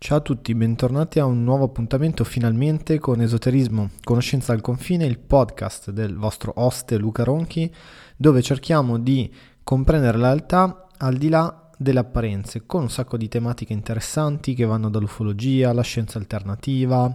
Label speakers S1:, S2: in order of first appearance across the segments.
S1: Ciao a tutti, bentornati a un nuovo appuntamento finalmente con Esoterismo, Conoscenza al Confine, il podcast del vostro host Luca Ronchi, dove cerchiamo di comprendere la realtà al di là delle apparenze, con un sacco di tematiche interessanti che vanno dall'ufologia alla scienza alternativa,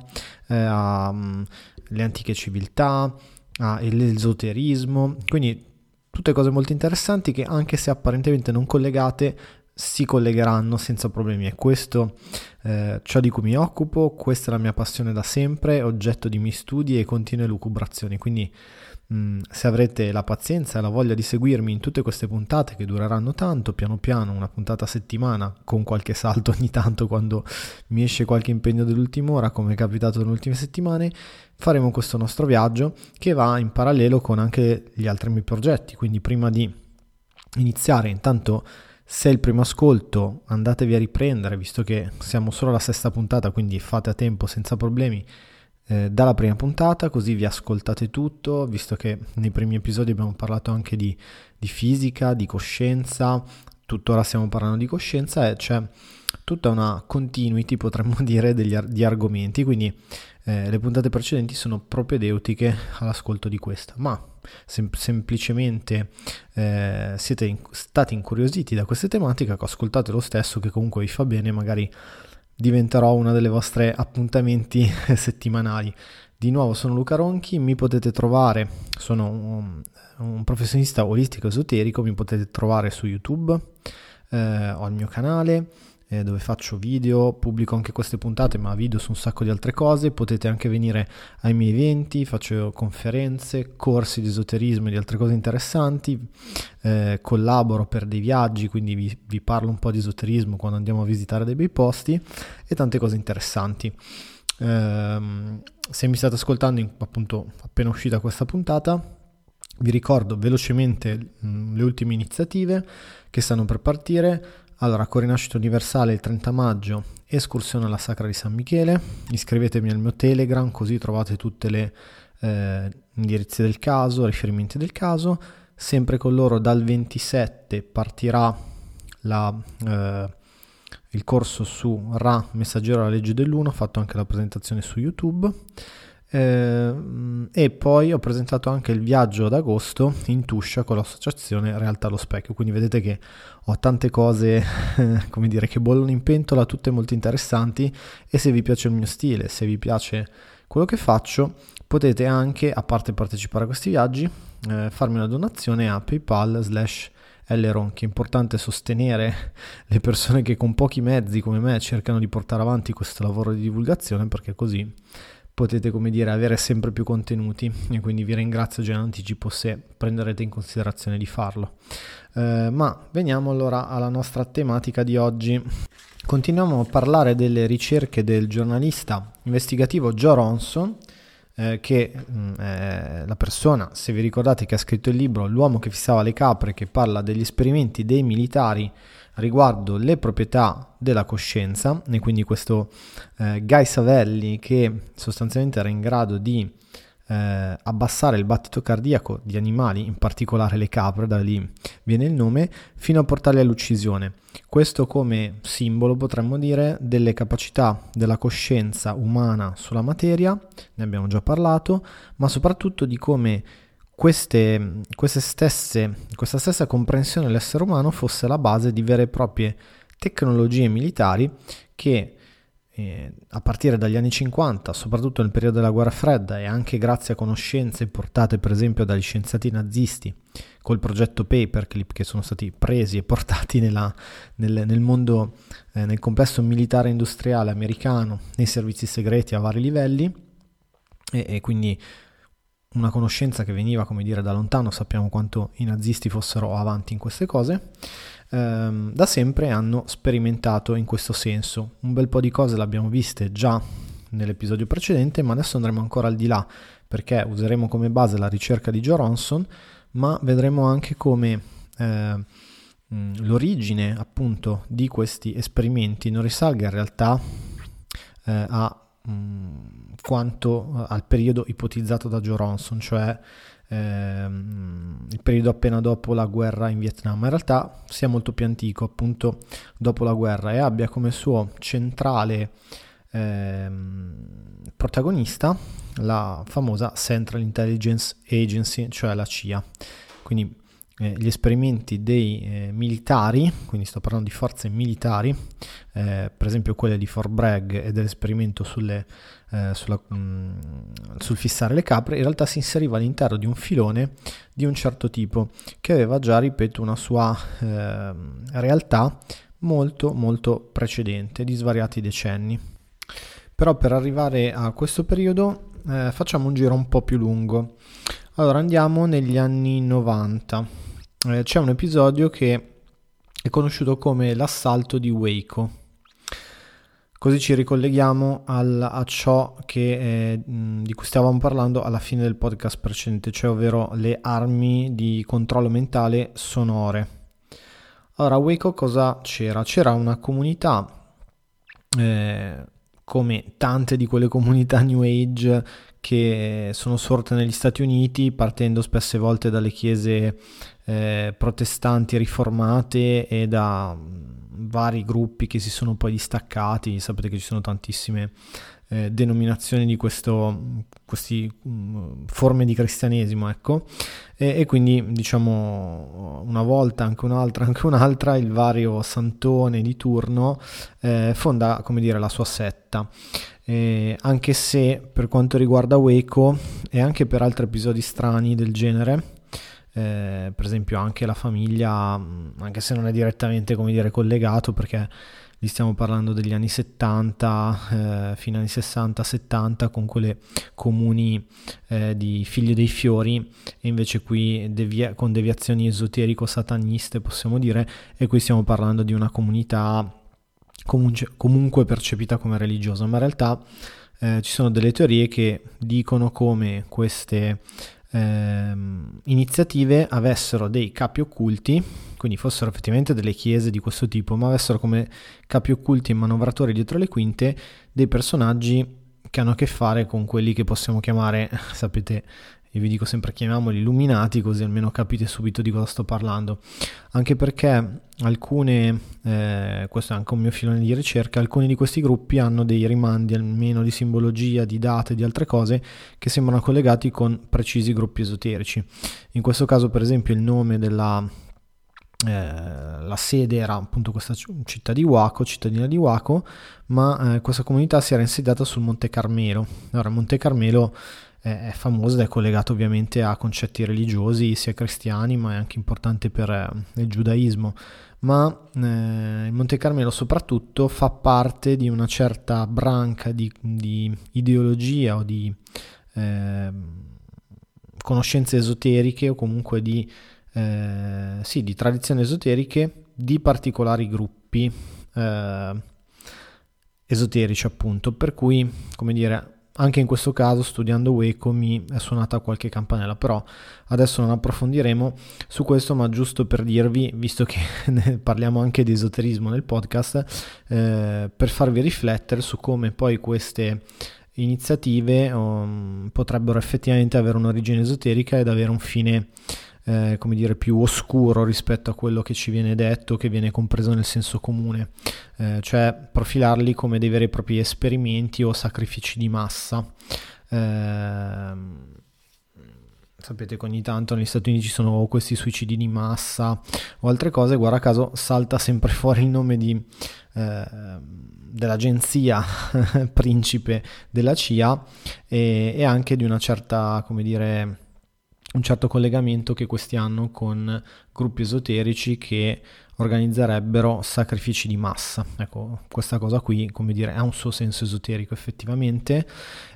S1: eh, alle mm, antiche civiltà, all'esoterismo, quindi tutte cose molto interessanti che anche se apparentemente non collegate si collegheranno senza problemi. È questo eh, ciò di cui mi occupo, questa è la mia passione da sempre, oggetto di miei studi e continue lucubrazioni. Quindi mh, mm, se avrete la pazienza e la voglia di seguirmi in tutte queste puntate che dureranno tanto, piano piano, una puntata a settimana, con qualche salto ogni tanto quando mi esce qualche impegno dell'ultima ora, come è capitato nelle ultime settimane, faremo questo nostro viaggio che va in parallelo con anche gli altri miei progetti. Quindi prima di iniziare intanto se è il primo ascolto andatevi a riprendere, visto che siamo solo alla sesta puntata, quindi fate a tempo senza problemi eh, dalla prima puntata, così vi ascoltate tutto, visto che nei primi episodi abbiamo parlato anche di, di fisica, di coscienza, tuttora stiamo parlando di coscienza e c'è tutta una continuity, potremmo dire, degli, di argomenti, quindi eh, le puntate precedenti sono propedeutiche all'ascolto di questa, ma sem- semplicemente eh, siete in- stati incuriositi da queste tematiche, ascoltate lo stesso, che comunque vi fa bene, magari diventerò una delle vostre appuntamenti settimanali. Di nuovo sono Luca Ronchi, mi potete trovare, sono un, un professionista olistico esoterico, mi potete trovare su YouTube, eh, ho il mio canale, eh, dove faccio video, pubblico anche queste puntate, ma video su un sacco di altre cose. Potete anche venire ai miei eventi, faccio conferenze, corsi di esoterismo e di altre cose interessanti. Eh, collaboro per dei viaggi, quindi vi, vi parlo un po' di esoterismo quando andiamo a visitare dei bei posti e tante cose interessanti. Eh, se mi state ascoltando, appunto, appena uscita questa puntata, vi ricordo velocemente mh, le ultime iniziative che stanno per partire. Allora, Corinascita Universale il 30 maggio, escursione alla Sacra di San Michele, iscrivetevi al mio Telegram così trovate tutte le eh, indirizzi del caso, riferimenti del caso. Sempre con loro dal 27 partirà la, eh, il corso su Ra, messaggero alla legge dell'uno, ho fatto anche la presentazione su YouTube. Eh, e poi ho presentato anche il viaggio d'agosto in Tuscia con l'associazione Realtà allo Specchio, quindi vedete che ho tante cose, come dire, che bollono in pentola, tutte molto interessanti. E se vi piace il mio stile, se vi piace quello che faccio, potete anche, a parte partecipare a questi viaggi, eh, farmi una donazione a PayPal slash che è importante sostenere le persone che con pochi mezzi come me cercano di portare avanti questo lavoro di divulgazione perché così potete come dire avere sempre più contenuti e quindi vi ringrazio già in anticipo se prenderete in considerazione di farlo. Eh, ma veniamo allora alla nostra tematica di oggi. Continuiamo a parlare delle ricerche del giornalista investigativo Joe Ronson, eh, che mm, è la persona, se vi ricordate, che ha scritto il libro L'uomo che fissava le capre, che parla degli esperimenti dei militari riguardo le proprietà della coscienza e quindi questo eh, Guy Savelli che sostanzialmente era in grado di eh, abbassare il battito cardiaco di animali, in particolare le capre, da lì viene il nome, fino a portarli all'uccisione. Questo come simbolo potremmo dire delle capacità della coscienza umana sulla materia, ne abbiamo già parlato, ma soprattutto di come queste, queste stesse, questa stessa comprensione dell'essere umano fosse la base di vere e proprie tecnologie militari che eh, a partire dagli anni 50, soprattutto nel periodo della guerra fredda e anche grazie a conoscenze portate per esempio dagli scienziati nazisti col progetto Paperclip che sono stati presi e portati nella, nel, nel, mondo, eh, nel complesso militare industriale americano, nei servizi segreti a vari livelli e, e quindi una conoscenza che veniva, come dire, da lontano, sappiamo quanto i nazisti fossero avanti in queste cose, ehm, da sempre hanno sperimentato in questo senso. Un bel po' di cose le abbiamo viste già nell'episodio precedente, ma adesso andremo ancora al di là, perché useremo come base la ricerca di Joe Ronson, ma vedremo anche come eh, l'origine appunto di questi esperimenti non risalga in realtà eh, a quanto eh, al periodo ipotizzato da Joe Ronson, cioè ehm, il periodo appena dopo la guerra in Vietnam, in realtà sia molto più antico, appunto dopo la guerra, e abbia come suo centrale ehm, protagonista la famosa Central Intelligence Agency, cioè la CIA. Quindi eh, gli esperimenti dei eh, militari, quindi sto parlando di forze militari, eh, per esempio quelle di Fort Bragg e dell'esperimento sulle, eh, sulla, mh, mm, sul fissare le capre, in realtà si inseriva all'interno di un filone di un certo tipo che aveva già, ripeto, una sua ehm, realtà molto molto precedente di svariati decenni. Però per arrivare a questo periodo eh, facciamo un giro un po' più lungo. Allora andiamo negli anni 90 eh, c'è un episodio che è conosciuto come l'assalto di Waco. Così ci ricolleghiamo al, a ciò che, eh, di cui stavamo parlando alla fine del podcast precedente, cioè ovvero le armi di controllo mentale sonore. Allora, a Waco cosa c'era? C'era una comunità, eh, come tante di quelle comunità New Age che sono sorte negli Stati Uniti, partendo spesse volte dalle chiese eh, protestanti riformate e da mm, vari gruppi che si sono poi distaccati. Sapete che ci sono tantissime eh, denominazioni di questo, queste um, forme di cristianesimo, ecco. E, e, quindi diciamo una volta, anche un'altra, anche un'altra, il vario santone di turno eh, fonda, come dire, la sua setta. Eh, anche se per quanto riguarda Waco e anche per altri episodi strani del genere, eh, per esempio anche la famiglia, mm, anche se non è direttamente come dire collegato perché lì stiamo parlando degli anni 70 eh, fino agli 60-70 con quelle comuni eh, di figli dei fiori e invece qui devia- con deviazioni esoterico-sataniste possiamo dire e qui stiamo parlando di una comunità comunque, comunque percepita come religiosa. Ma in realtà eh, ci sono delle teorie che dicono come queste ehm, iniziative avessero dei capi occulti, quindi fossero effettivamente delle chiese di questo tipo, ma avessero come capi occulti e manovratori dietro le quinte dei personaggi che hanno a che fare con quelli che possiamo chiamare, sapete, io vi dico sempre chiamiamoli illuminati così almeno capite subito di cosa sto parlando. Anche perché alcune eh, questo è anche un mio filone di ricerca alcuni di questi gruppi hanno dei rimandi almeno di simbologia di date di altre cose che sembrano collegati con precisi gruppi esoterici. In questo caso per esempio il nome della eh, la sede era appunto questa città di Waco, cittadina di Waco, ma eh, questa comunità si era insediata sul Monte Carmelo. Ora, Monte Carmelo è, famoso ed è collegato ovviamente a concetti religiosi sia cristiani ma è anche importante per eh, il giudaismo ma eh, il Monte Carmelo soprattutto fa parte di una certa branca di, di ideologia o di eh, conoscenze esoteriche o comunque di, eh, sì, di tradizioni esoteriche di particolari gruppi eh, esoterici appunto. Per cui come dire anche in questo caso studiando Waco mi è suonata qualche campanella, però adesso non approfondiremo su questo, ma giusto per dirvi, visto che parliamo anche di esoterismo nel podcast, eh, per farvi riflettere su come poi queste iniziative um, potrebbero effettivamente avere un'origine esoterica ed avere un fine eh, come dire, più oscuro rispetto a quello che ci viene detto, che viene compreso nel senso comune, eh, cioè profilarli come dei veri e propri esperimenti o sacrifici di massa. Eh, sapete che ogni tanto negli Stati Uniti ci sono questi suicidi di massa o altre cose, guarda caso salta sempre fuori il nome di, eh, dell'agenzia principe della CIA e, e, anche di una certa, come dire, un certo collegamento che questi hanno con gruppi esoterici che organizzerebbero sacrifici di massa. Ecco, questa cosa qui, come dire, ha un suo senso esoterico effettivamente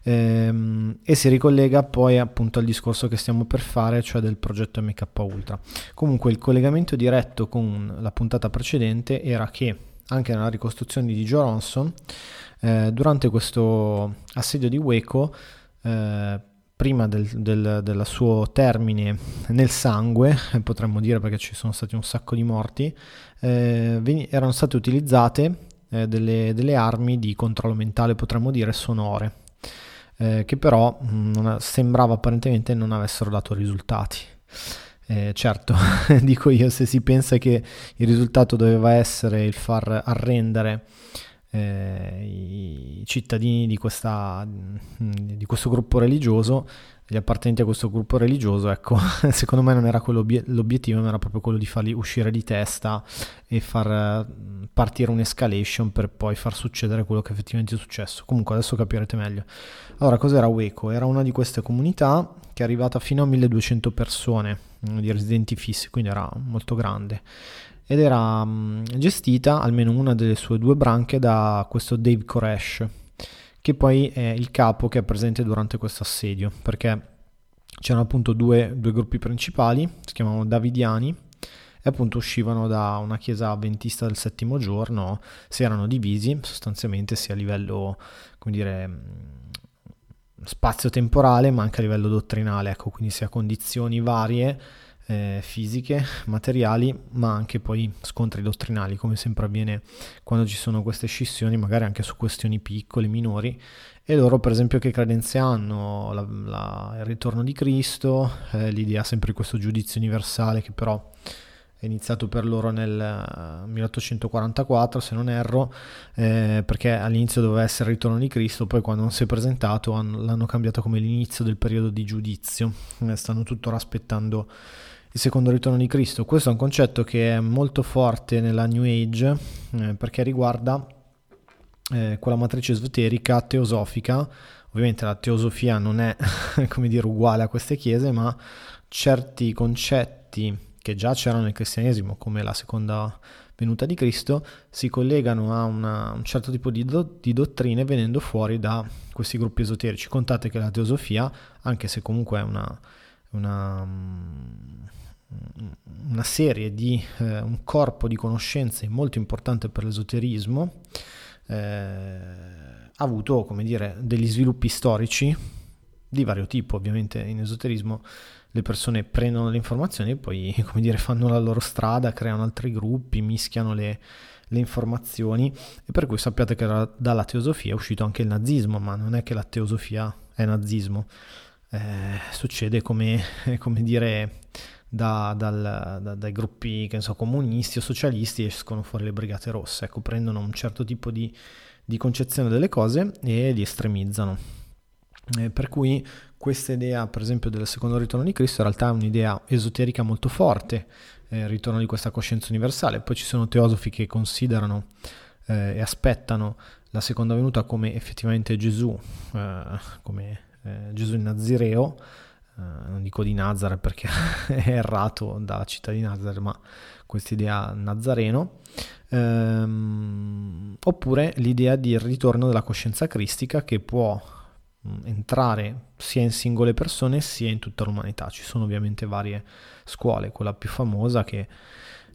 S1: ehm, e si ricollega poi appunto al discorso che stiamo per fare, cioè del progetto MK Ultra. Comunque il collegamento diretto con la puntata precedente era che anche nella ricostruzione di Joe Ronson, eh, durante questo assedio di Waco, eh, prima del, del, del, suo termine nel sangue, potremmo dire perché ci sono stati un sacco di morti, eh, erano state utilizzate eh, delle, delle, armi di controllo mentale, potremmo dire sonore. eh, che però mm, non, sembrava apparentemente non avessero dato risultati. Eh, certo, dico io, se si pensa che il risultato doveva essere il far arrendere eh, i cittadini di, questa, di questo gruppo religioso, gli appartenenti a questo gruppo religioso, ecco, secondo me non era quello l'obiettivo, ma era proprio quello di farli uscire di testa e far partire un'escalation per poi far succedere quello che effettivamente è successo. Comunque adesso capirete meglio. Allora, cos'era Waco? Era una di queste comunità che è arrivata fino a 1200 persone di residenti fissi, quindi era molto grande ed era gestita almeno una delle sue due branche da questo Dave Koresh che poi è il capo che è presente durante questo assedio, perché c'erano appunto due, due gruppi principali, si chiamavano Davidiani, e appunto uscivano da una chiesa avventista del settimo giorno, si erano divisi sostanzialmente sia a livello, come dire, spazio-temporale, ma anche a livello dottrinale, ecco, quindi sia condizioni varie eh, fisiche, materiali, ma anche poi scontri dottrinali, come sempre avviene quando ci sono queste scissioni, magari anche su questioni piccole, minori, e loro per esempio che credenze hanno, la, la, il ritorno di Cristo, eh, l'idea sempre di questo giudizio universale che però è iniziato per loro nel 1844 se non erro eh, perché all'inizio doveva essere il ritorno di Cristo poi quando non si è presentato hanno, l'hanno cambiato come l'inizio del periodo di giudizio. Eh, stanno tuttora aspettando il secondo ritorno di Cristo. Questo è un concetto che è molto forte nella New Age eh, perché riguarda eh, quella matrice esoterica teosofica. Ovviamente la teosofia non è come dire uguale a queste chiese, ma certi concetti che già c'erano nel cristianesimo, come la seconda venuta di Cristo, si collegano a una, un certo tipo di, do, di, dottrine venendo fuori da questi gruppi esoterici. Contate che la teosofia, anche se comunque è una, una una serie di eh, un corpo di conoscenze molto importante per l'esoterismo eh, ha avuto come dire degli sviluppi storici di vario tipo. Ovviamente in esoterismo le persone prendono le informazioni e poi come dire fanno la loro strada creano altri gruppi mischiano le, le informazioni. E per cui sappiate che da, dalla teosofia è uscito anche il nazismo ma non è che la teosofia è nazismo eh, succede come, come dire da, dal, da, dai gruppi so, comunisti o socialisti escono fuori le brigate rosse, ecco, prendono un certo tipo di, di concezione delle cose e li estremizzano. Eh, per cui questa idea, per esempio, del secondo ritorno di Cristo, in realtà è un'idea esoterica molto forte, eh, il ritorno di questa coscienza universale. Poi ci sono teosofi che considerano eh, e aspettano la seconda venuta come effettivamente Gesù, eh, come eh, Gesù in Nazireo, eh, non dico di Nazareth perché è errato dalla città di Nazareth, ma questa idea nazareno, ehm, oppure l'idea di ritorno della coscienza cristica che può mm, entrare sia in singole persone sia in tutta l'umanità. Ci sono ovviamente varie scuole, quella più famosa che,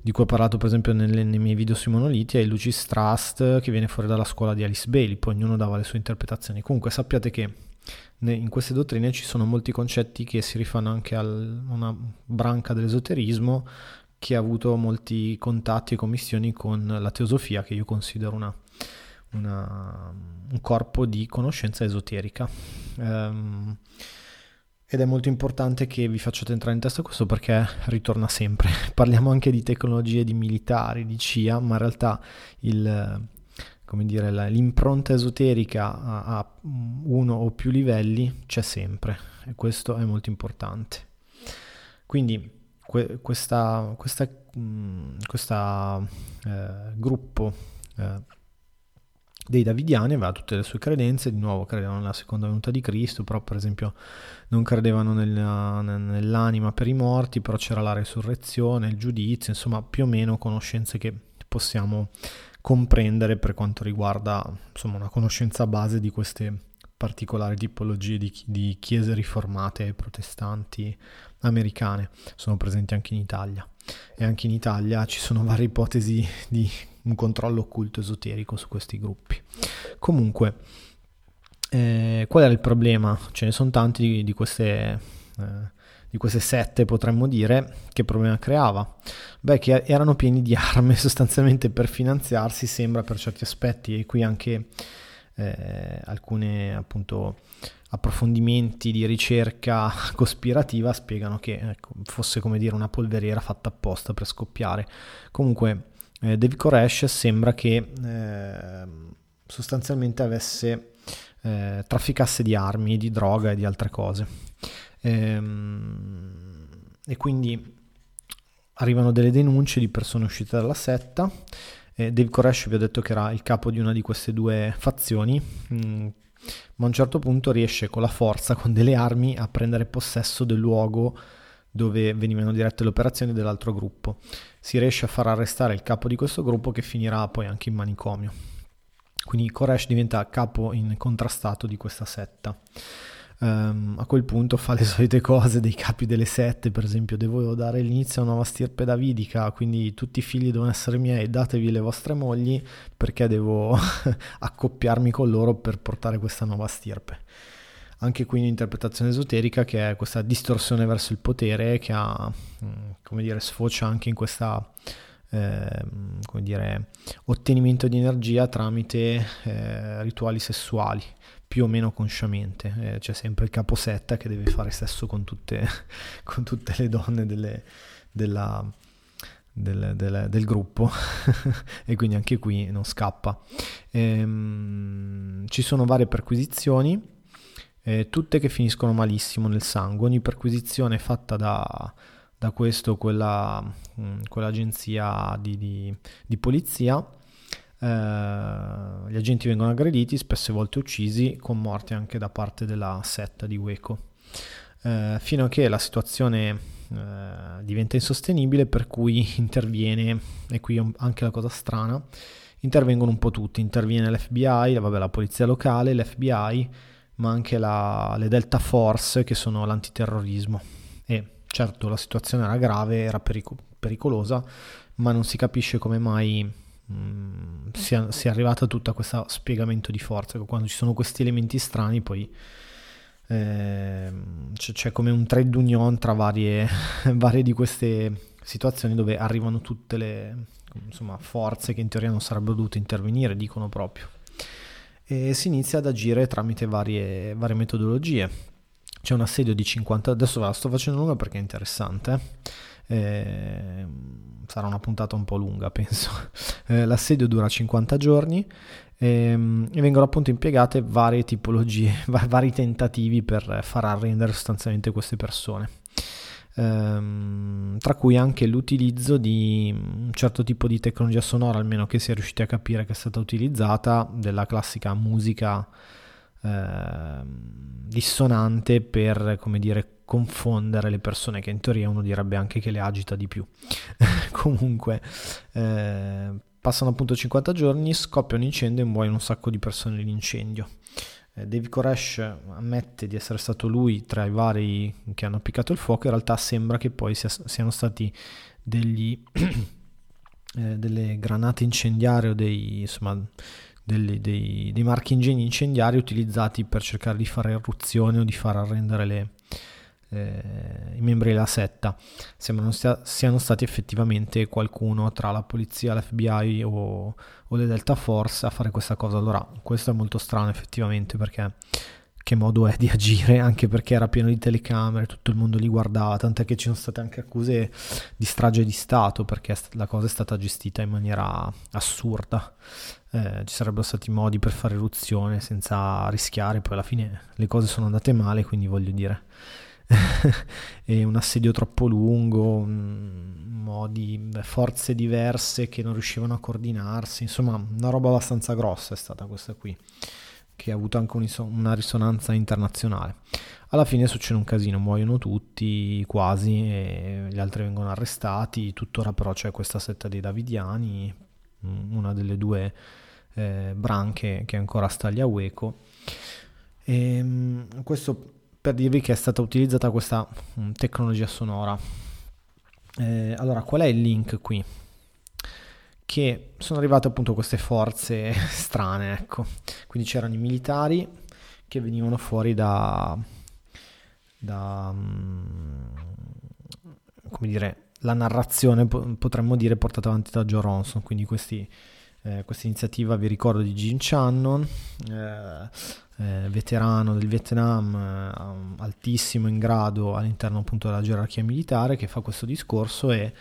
S1: di cui ho parlato per esempio nelle, nei miei video sui monoliti è il Lucis Trust che viene fuori dalla scuola di Alice Bailey, poi ognuno dava le sue interpretazioni. Comunque sappiate che in queste dottrine ci sono molti concetti che si rifanno anche a una branca dell'esoterismo che ha avuto molti contatti e commissioni con la teosofia, che io considero una, una, un corpo di conoscenza esoterica. Um, ed è molto importante che vi facciate entrare in testa questo perché ritorna sempre. Parliamo anche di tecnologie di militari, di CIA, ma in realtà il, come dire, l'impronta esoterica a, a, uno o più livelli c'è sempre e questo è molto importante. Quindi que, questa, questa, mm, questa eh, gruppo eh, dei Davidiani aveva tutte le sue credenze, di nuovo credevano nella seconda venuta di Cristo, però per esempio non credevano nella, nell'anima per i morti, però c'era la resurrezione, il giudizio, insomma più o meno conoscenze che possiamo comprendere per quanto riguarda insomma, una conoscenza base di queste particolari tipologie di, di chiese riformate protestanti americane. Sono presenti anche in Italia e anche in Italia ci sono varie ipotesi di un controllo occulto esoterico su questi gruppi. Comunque, eh, qual era il problema? Ce ne sono tanti di, di queste... Eh, di queste sette potremmo dire, che problema creava? Beh, che erano pieni di armi sostanzialmente per finanziarsi, sembra per certi aspetti, e qui anche eh, alcune appunto approfondimenti di ricerca cospirativa spiegano che ecco, fosse come dire una polveriera fatta apposta per scoppiare. Comunque eh, David Koresh sembra che eh, sostanzialmente avesse eh, trafficasse di armi, di droga e di altre cose. Ehm, e quindi arrivano delle denunce di persone uscite dalla setta. Eh, Dave Koresh vi ho detto che era il capo di una di queste due fazioni, mm, ma a un certo punto riesce con la forza, con delle armi, a prendere possesso del luogo dove venivano dirette le operazioni dell'altro gruppo. Si riesce a far arrestare il capo di questo gruppo che finirà poi anche in manicomio. Quindi Koresh diventa capo incontrastato di questa setta. Um, a quel punto fa le solite cose dei capi delle sette, per esempio, devo dare l'inizio a una nuova stirpe davidica, quindi tutti i figli devono essere miei, datevi le vostre mogli perché devo accoppiarmi con loro per portare questa nuova stirpe. Anche qui un'interpretazione esoterica che è questa distorsione verso il potere che ha, mm, come dire, sfocia anche in questa eh, come dire, ottenimento di energia tramite eh, rituali sessuali più o meno consciamente. Eh, c'è sempre il caposetta che deve fare sesso con tutte, con tutte le donne delle, della, del, del, del, gruppo e quindi anche qui non scappa. Ehm, ci sono varie perquisizioni, eh, tutte che finiscono malissimo nel sangue. Ogni perquisizione è fatta da, da questo o quella, mm, quell'agenzia di, di, di polizia gli agenti vengono aggrediti, spesse volte uccisi, con morte anche da parte della setta di Waco. Eh, fino a che la situazione eh, diventa insostenibile, per cui interviene, e qui anche la cosa strana, intervengono un po' tutti, interviene l'FBI, vabbè, la polizia locale, l'FBI, ma anche la, le Delta Force che sono l'antiterrorismo. E certo la situazione era grave, era perico- pericolosa, ma non si capisce come mai Mm, sia, sia arrivata tutta questo spiegamento di forza, quando ci sono questi elementi strani poi eh, c'è, c'è, come un trade union tra varie, varie di queste situazioni dove arrivano tutte le insomma, forze che in teoria non sarebbero dovute intervenire, dicono proprio. E si inizia ad agire tramite varie, varie metodologie. C'è un assedio di 50, adesso ve la sto facendo lunga perché è interessante. Eh, sarà una puntata un po' lunga, penso. Eh, l'assedio dura 50 giorni ehm, e vengono appunto impiegate varie tipologie, vari tentativi per far arrendere sostanzialmente queste persone. Ehm, tra cui anche l'utilizzo di un certo tipo di tecnologia sonora, almeno che si è riusciti a capire che è stata utilizzata, della classica musica eh, dissonante per, come dire, confondere le persone, che in teoria uno direbbe anche che le agita di più. Comunque, eh, passano appunto 50 giorni, scoppia un incendio e muoiono un sacco di persone nell'incendio. Eh, David Koresh ammette di essere stato lui tra i vari che hanno appiccato il fuoco, in realtà sembra che poi sia, siano stati degli, eh, delle granate incendiarie o dei, insomma, dei, dei, dei marchingegni incendiari utilizzati per cercare di fare eruzione o di far arrendere le, eh, i membri della setta sembrano sia, siano stati effettivamente qualcuno tra la polizia, l'FBI o, o, le Delta Force a fare questa cosa. Allora, questo è molto strano effettivamente perché che modo è di agire, anche perché era pieno di telecamere, tutto il mondo li guardava, tant'è che ci sono state anche accuse di strage di Stato perché la cosa è stata gestita in maniera assurda. Eh, ci sarebbero stati modi per fare eruzione senza rischiare, poi alla fine le cose sono andate male, quindi voglio dire un assedio troppo lungo, modi, forze diverse che non riuscivano a coordinarsi, insomma una roba abbastanza grossa è stata questa qui, che ha avuto anche una risonanza internazionale. Alla fine succede un casino, muoiono tutti quasi gli altri vengono arrestati, tuttora però c'è questa setta dei Davidiani, una delle due eh, branche che ancora sta agli Aweco. E, questo per dirvi che è stata utilizzata questa um, tecnologia sonora. Eh, allora, qual è il link qui? Che sono arrivate appunto queste forze strane, ecco. Quindi c'erano i militari che venivano fuori da, da um, come dire, la narrazione, potremmo dire, portata avanti da Joe Ronson, quindi questi eh, questa iniziativa vi ricordo di Gene Shannon eh, eh, veterano del Vietnam, eh, altissimo in grado all'interno appunto della gerarchia militare, che fa questo discorso e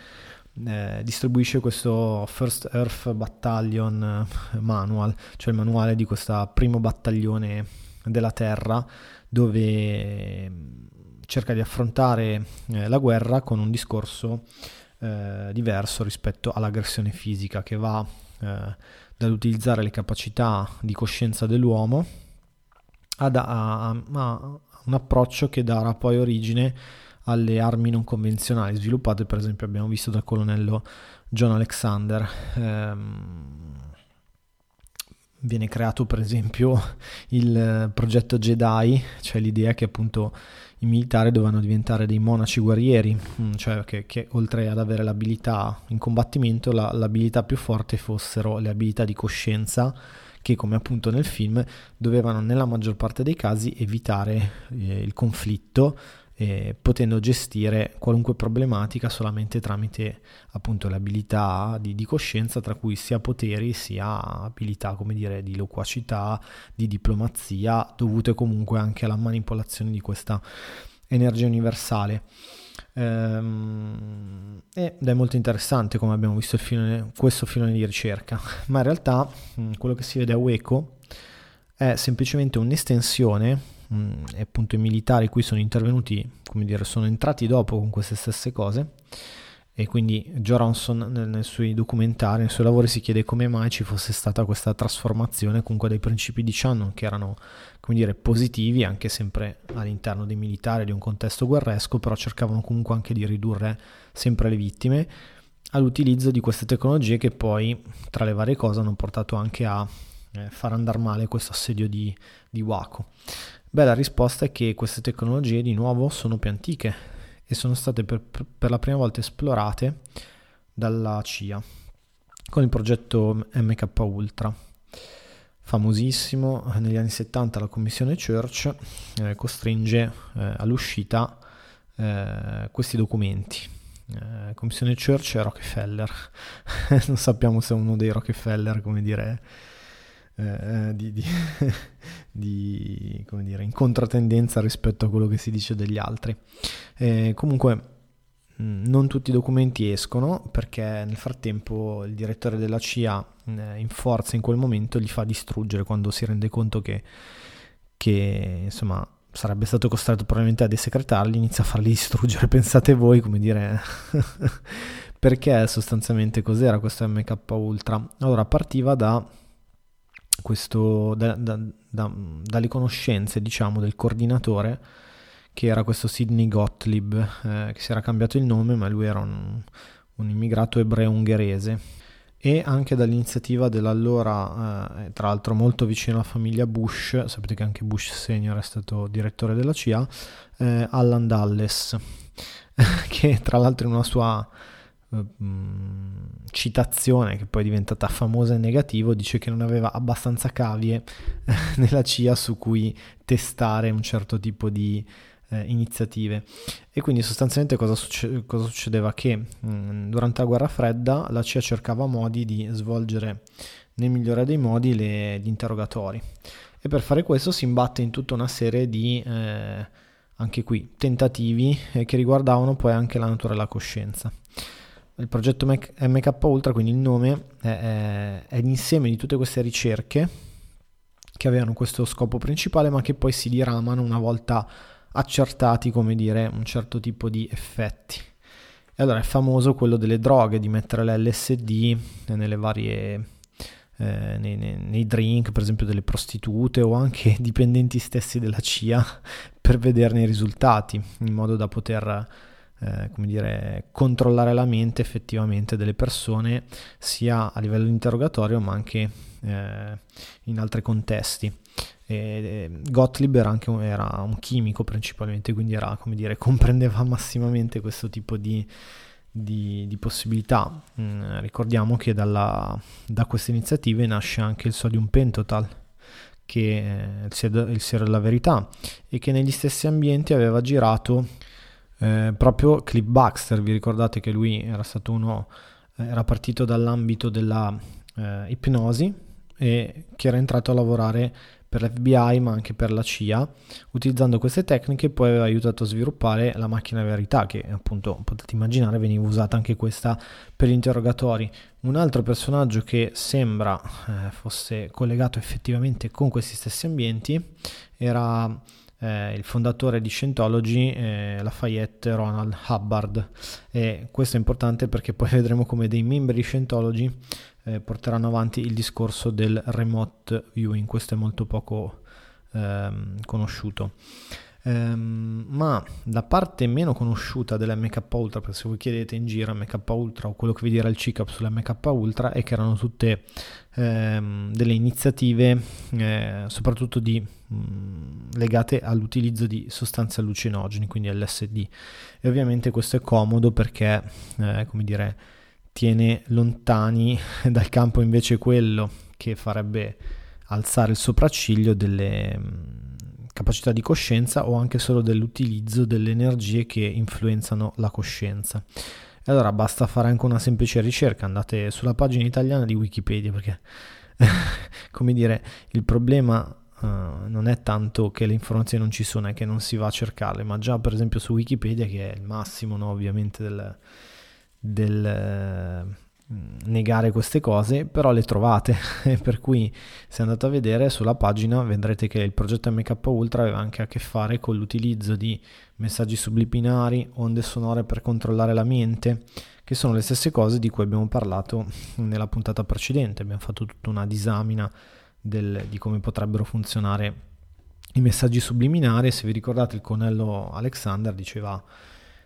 S1: distribuisce questo First Earth Battalion Manual, cioè il manuale di questo primo battaglione della Terra, dove mm, cerca di affrontare la guerra con un discorso eh, diverso rispetto all'aggressione fisica che va eh, dall'utilizzare le capacità di coscienza dell'uomo a, a, a un approccio che darà poi origine alle armi non convenzionali sviluppate per esempio abbiamo visto dal colonnello John Alexander. Ehm, viene creato per esempio il progetto Jedi cioè l'idea che appunto i militari dovevano diventare dei monaci guerrieri mm, cioè che, che oltre ad avere l'abilità in combattimento la, l'abilità più forte fossero le abilità di coscienza che come appunto nel film dovevano nella maggior parte dei casi evitare eh, il conflitto eh, potendo gestire qualunque problematica solamente tramite appunto le abilità di, di, coscienza tra cui sia poteri sia abilità come dire di loquacità di diplomazia dovute comunque anche alla manipolazione di questa energia universale. Ehm, ed è molto interessante come abbiamo visto filone, questo filone di ricerca. Ma in realtà quello che si vede a Waco è semplicemente un'estensione mh, e appunto i militari qui sono intervenuti, come dire, sono entrati dopo con queste stesse cose. E quindi Joranson nel, nei suoi documentari, nei suoi lavori si chiede come mai ci fosse stata questa trasformazione comunque dei principi di Shannon che erano come dire positivi anche sempre all'interno dei militari di un contesto guerresco però cercavano comunque anche di ridurre sempre le vittime all'utilizzo di queste tecnologie che poi tra le varie cose hanno portato anche a eh, far andare male questo assedio di, di Waco Beh, la risposta è che queste tecnologie di nuovo sono più antiche e sono state per, per la prima volta esplorate dalla CIA con il progetto MK Ultra. Famosissimo, negli anni 70 la commissione Church eh, costringe eh, all'uscita eh, questi documenti. Eh, commissione Church e Rockefeller, non sappiamo se è uno dei Rockefeller, come dire, eh, eh, di, di, di, come dire, in controtendenza rispetto a quello che si dice degli altri. Eh, comunque mm, non tutti i documenti escono perché nel frattempo il direttore della CIA eh, in forza in quel momento li fa distruggere quando si rende conto che, che insomma sarebbe stato costretto probabilmente a desecretarli, inizia a farli distruggere, pensate voi come dire perché sostanzialmente cos'era questo MK Ultra? Allora partiva da questo, da, da, da, dalle conoscenze diciamo del coordinatore che era questo Sidney Gottlieb eh, che si era cambiato il nome ma lui era un, un immigrato ebreo ungherese e anche dall'iniziativa dell'allora, eh, tra l'altro molto vicino alla famiglia Bush, sapete che anche Bush senior è stato direttore della CIA, eh, Alan Dulles, che tra l'altro in una sua Mm, citazione che poi è diventata famosa in negativo dice che non aveva abbastanza cavie nella CIA su cui testare un certo tipo di eh, iniziative. E quindi sostanzialmente cosa, succe- cosa succedeva? Che mh, mm, durante la guerra fredda la CIA cercava modi di svolgere nel migliore dei modi le, gli interrogatori. E per fare questo si imbatte in tutta una serie di eh, anche qui tentativi eh, che riguardavano poi anche la natura della coscienza il progetto MK Ultra, quindi il nome, è, è l'insieme di tutte queste ricerche che avevano questo scopo principale, ma che poi si diramano una volta accertati, come dire, un certo tipo di effetti. E allora è famoso quello delle droghe, di mettere l'LSD nelle varie, eh, nei, nei, nei, drink, per esempio delle prostitute o anche dipendenti stessi della CIA per vederne i risultati, in modo da poter eh, come dire, controllare la mente effettivamente delle persone sia a livello interrogatorio ma anche eh, in altri contesti. E, Gottlieb era anche un, era un chimico principalmente, quindi era, come dire, comprendeva massimamente questo tipo di, di, di possibilità. Mm, ricordiamo che dalla, da queste iniziative nasce anche il sodium pentotal, che è il siero della verità, e che negli stessi ambienti aveva girato eh, proprio Cliff Baxter, vi ricordate che lui era stato uno, eh, era partito dall'ambito della eh, ipnosi e che era entrato a lavorare per l'FBI ma anche per la CIA. Utilizzando queste tecniche poi aveva aiutato a sviluppare la macchina verità che appunto potete immaginare veniva usata anche questa per gli interrogatori. Un altro personaggio che sembra eh, fosse collegato effettivamente con questi stessi ambienti era eh, il fondatore di Scientology, eh, Lafayette Ronald Hubbard. E questo è importante perché poi vedremo come dei membri di Scientology eh, porteranno avanti il discorso del remote viewing, questo è molto poco ehm, conosciuto. Um, ma la parte meno conosciuta dell'MK Ultra, perché se voi chiedete in giro MK Ultra o quello che vi dirà il CICAP sull'MK Ultra, è che erano tutte ehm, delle iniziative, eh, soprattutto di, mh, legate all'utilizzo di sostanze allucinogeni, quindi LSD. E ovviamente questo è comodo perché, eh, come dire, tiene lontani dal campo invece quello che farebbe alzare il sopracciglio delle mm, capacità di coscienza o anche solo dell'utilizzo delle energie che influenzano la coscienza. E allora basta fare anche una semplice ricerca, andate sulla pagina italiana di Wikipedia perché, come dire, il problema Uh, non è tanto che le informazioni non ci sono, è che non si va a cercarle, ma già per esempio su Wikipedia, che è il massimo no, ovviamente del, del negare queste cose, però le trovate, per cui se andate a vedere sulla pagina vedrete che il progetto MK Ultra aveva anche a che fare con l'utilizzo di messaggi subliminari, onde sonore per controllare la mente, che sono le stesse cose di cui abbiamo parlato nella puntata precedente, abbiamo fatto tutta una disamina del, di come potrebbero funzionare i messaggi subliminari, se vi ricordate il conello Alexander diceva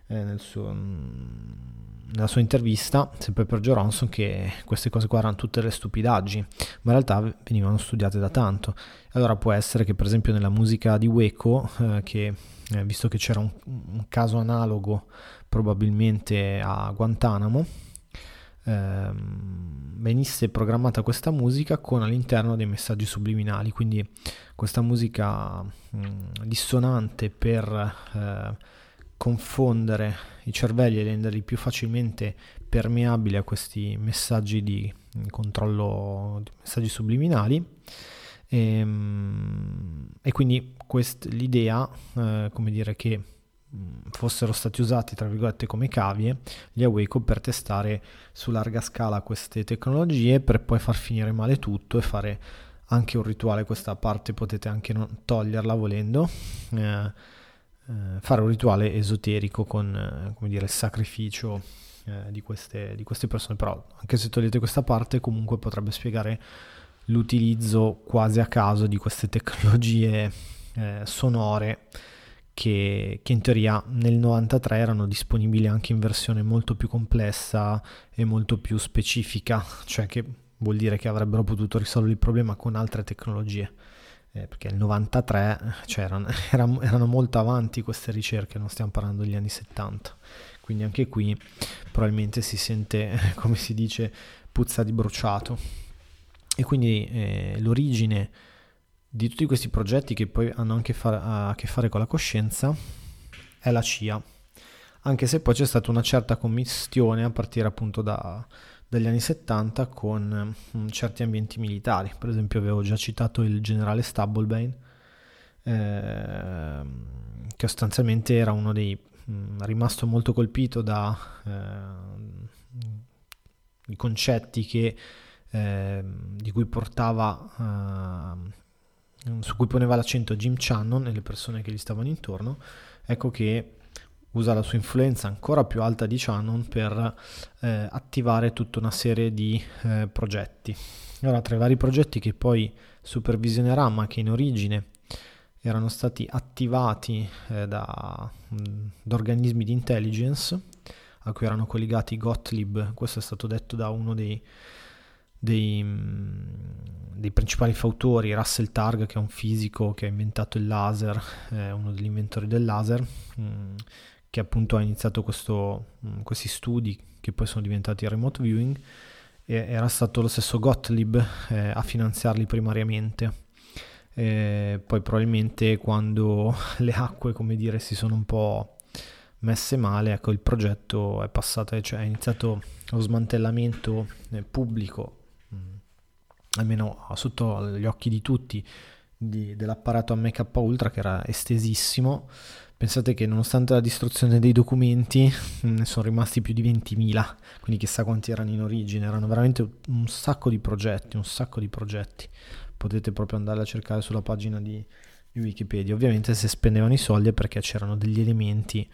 S1: eh, nel suo nella sua intervista, sempre per Joe Ronson, che queste cose qua erano tutte le stupidaggini, ma in realtà venivano studiate da tanto. Allora può essere che per esempio nella musica di Waco, eh, che eh, visto che c'era un, un, caso analogo probabilmente a Guantanamo, eh, venisse programmata questa musica con all'interno dei messaggi subliminali, quindi questa musica mh, dissonante per eh, confondere i cervelli e renderli più facilmente permeabili a questi messaggi di controllo, di messaggi subliminali. E, ehm, e quindi quest, l'idea, eh, come dire, che fossero stati usati tra virgolette come cavie gli Awaco per testare su larga scala queste tecnologie per poi far finire male tutto e fare anche un rituale questa parte potete anche non toglierla volendo eh, fare un rituale esoterico con eh, come dire, il sacrificio eh, di, queste, di queste persone, però anche se togliete questa parte comunque potrebbe spiegare l'utilizzo quasi a caso di queste tecnologie eh, sonore che, che, in teoria nel 93 erano disponibili anche in versione molto più complessa e molto più specifica, cioè che vuol dire che avrebbero potuto risolvere il problema con altre tecnologie eh, perché nel 93 cioè erano, erano, molto avanti queste ricerche, non stiamo parlando degli anni 70, quindi anche qui probabilmente si sente, come si dice, puzza di bruciato. E quindi eh, l'origine di tutti questi progetti che poi hanno anche fa- a che fare con la coscienza è la CIA, anche se poi c'è stata una certa commistione a partire appunto da, dagli anni 70 con um, certi ambienti militari. Per esempio avevo già citato il generale Stubblebane, eh, che sostanzialmente era uno dei... Mh, mm, rimasto molto colpito dai eh, concetti che, eh, di cui portava... Uh, su cui poneva l'accento Jim Channon e le persone che gli stavano intorno, ecco che usa la sua influenza ancora più alta di Shannon per eh, attivare tutta una serie di eh, progetti. Ora, tra i vari progetti che poi supervisionerà, ma che in origine erano stati attivati eh, da, da, organismi di intelligence a cui erano collegati Gottlieb, questo è stato detto da uno dei, dei, dei principali fautori, Russell Targ, che è un fisico che ha inventato il laser, è uno degli inventori del laser, mh, che appunto ha iniziato questo, questi studi che poi sono diventati remote viewing, era stato lo stesso Gottlieb eh, a finanziarli primariamente. E poi probabilmente quando le acque, come dire, si sono un po' messe male, ecco il progetto è passato, cioè è iniziato lo smantellamento eh, pubblico almeno sotto gli occhi di tutti, di, dell'apparato a MK Ultra che era estesissimo. Pensate che nonostante la distruzione dei documenti ne sono rimasti più di 20.000, quindi chissà quanti erano in origine, erano veramente un sacco di progetti, un sacco di progetti. Potete proprio andare a cercare sulla pagina di, di Wikipedia. Ovviamente se spendevano i soldi è perché c'erano degli elementi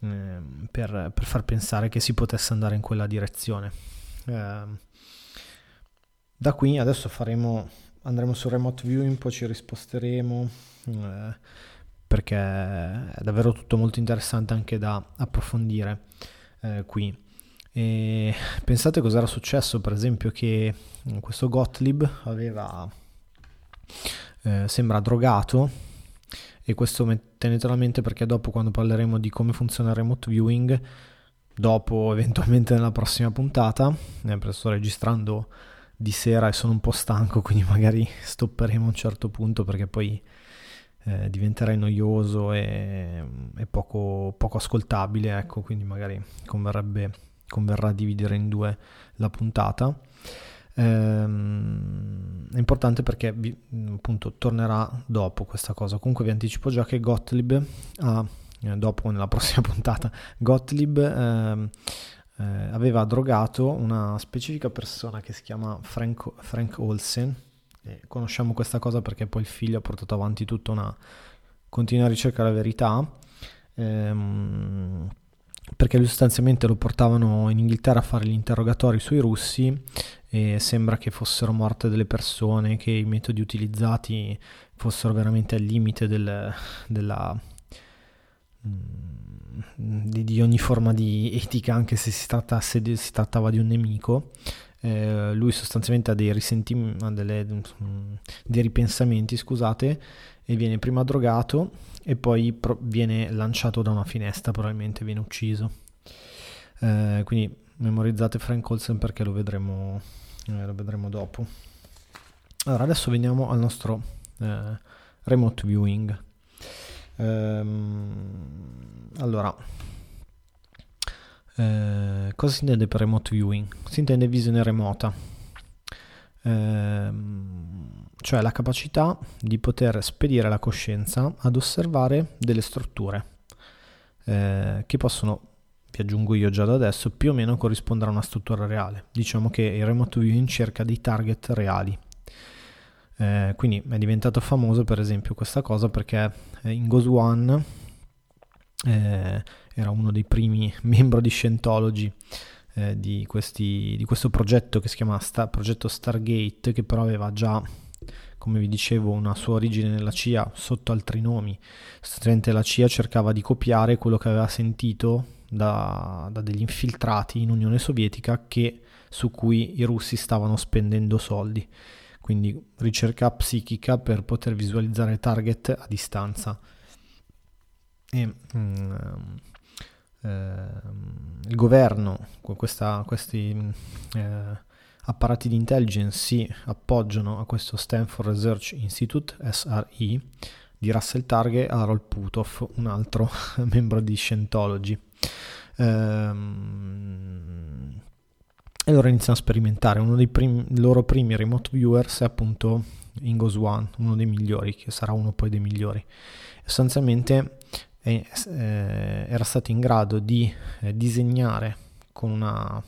S1: eh, per, per, far pensare che si potesse andare in quella direzione. Eh, da qui adesso faremo, andremo su remote viewing, poi ci risposteremo. Eh, perché è davvero tutto molto interessante anche da approfondire eh, qui. E pensate cosa era successo, per esempio, che questo Gottlieb aveva, eh, sembra drogato, e questo tenetelo a mente perché dopo quando parleremo di come funziona il remote viewing, dopo eventualmente nella prossima puntata, eh, sto registrando di sera e sono un po' stanco, quindi magari stopperemo a un certo punto perché poi eh, diventerai noioso e, e poco, poco, ascoltabile, ecco, quindi magari converrà dividere in due la puntata. Ehm, è importante perché vi, appunto tornerà dopo questa cosa. Comunque vi anticipo già che Gottlieb ha, eh, dopo nella prossima puntata, Gottlieb ehm, eh, aveva drogato una specifica persona che si chiama Frank, Frank Olsen e conosciamo questa cosa perché poi il figlio ha portato avanti tutta una continua ricerca della verità. Ehm, perché lui sostanzialmente lo portavano in Inghilterra a fare gli interrogatori sui russi e sembra che fossero morte delle persone, che i metodi utilizzati fossero veramente al limite del, della, mm, di, di, ogni forma di etica, anche se si, trattasse, si trattava di un nemico eh, lui sostanzialmente ha dei risentimenti, dei ripensamenti, scusate, e viene prima drogato e poi pro- viene lanciato da una finestra, probabilmente viene ucciso. Eh, quindi memorizzate Frank Olsen perché lo vedremo, eh, lo vedremo dopo. Allora, adesso veniamo al nostro eh, remote viewing. Ehm, allora, eh, cosa si intende per remote viewing? Si intende visione remota, eh, cioè la capacità di poter spedire la coscienza ad osservare delle strutture eh, che possono, vi aggiungo io già da adesso, più o meno corrispondere a una struttura reale. Diciamo che il remote viewing cerca dei target reali. Eh, quindi è diventato famoso per esempio questa cosa perché in Ghost One eh, era uno dei primi membri di Scientology eh, di, questi, di, questo progetto che si chiama Star, Progetto Stargate, che però aveva già, come vi dicevo, una sua origine nella CIA sotto altri nomi. Sostanzialmente la CIA cercava di copiare quello che aveva sentito da, da degli infiltrati in Unione Sovietica che, su cui i russi stavano spendendo soldi. Quindi ricerca psichica per poter visualizzare target a distanza. E, mm, il governo con questa, questi eh, apparati di intelligence si appoggiano a questo Stanford Research Institute, SRI, di Russell Target e Harold Puthoff, un altro membro di Scientology. Ehm, e loro iniziano a sperimentare. Uno dei prim- loro primi remote viewers è appunto Ingos One, uno dei migliori, che sarà uno poi dei migliori. Sostanzialmente eh, era stato in grado di eh, disegnare con una,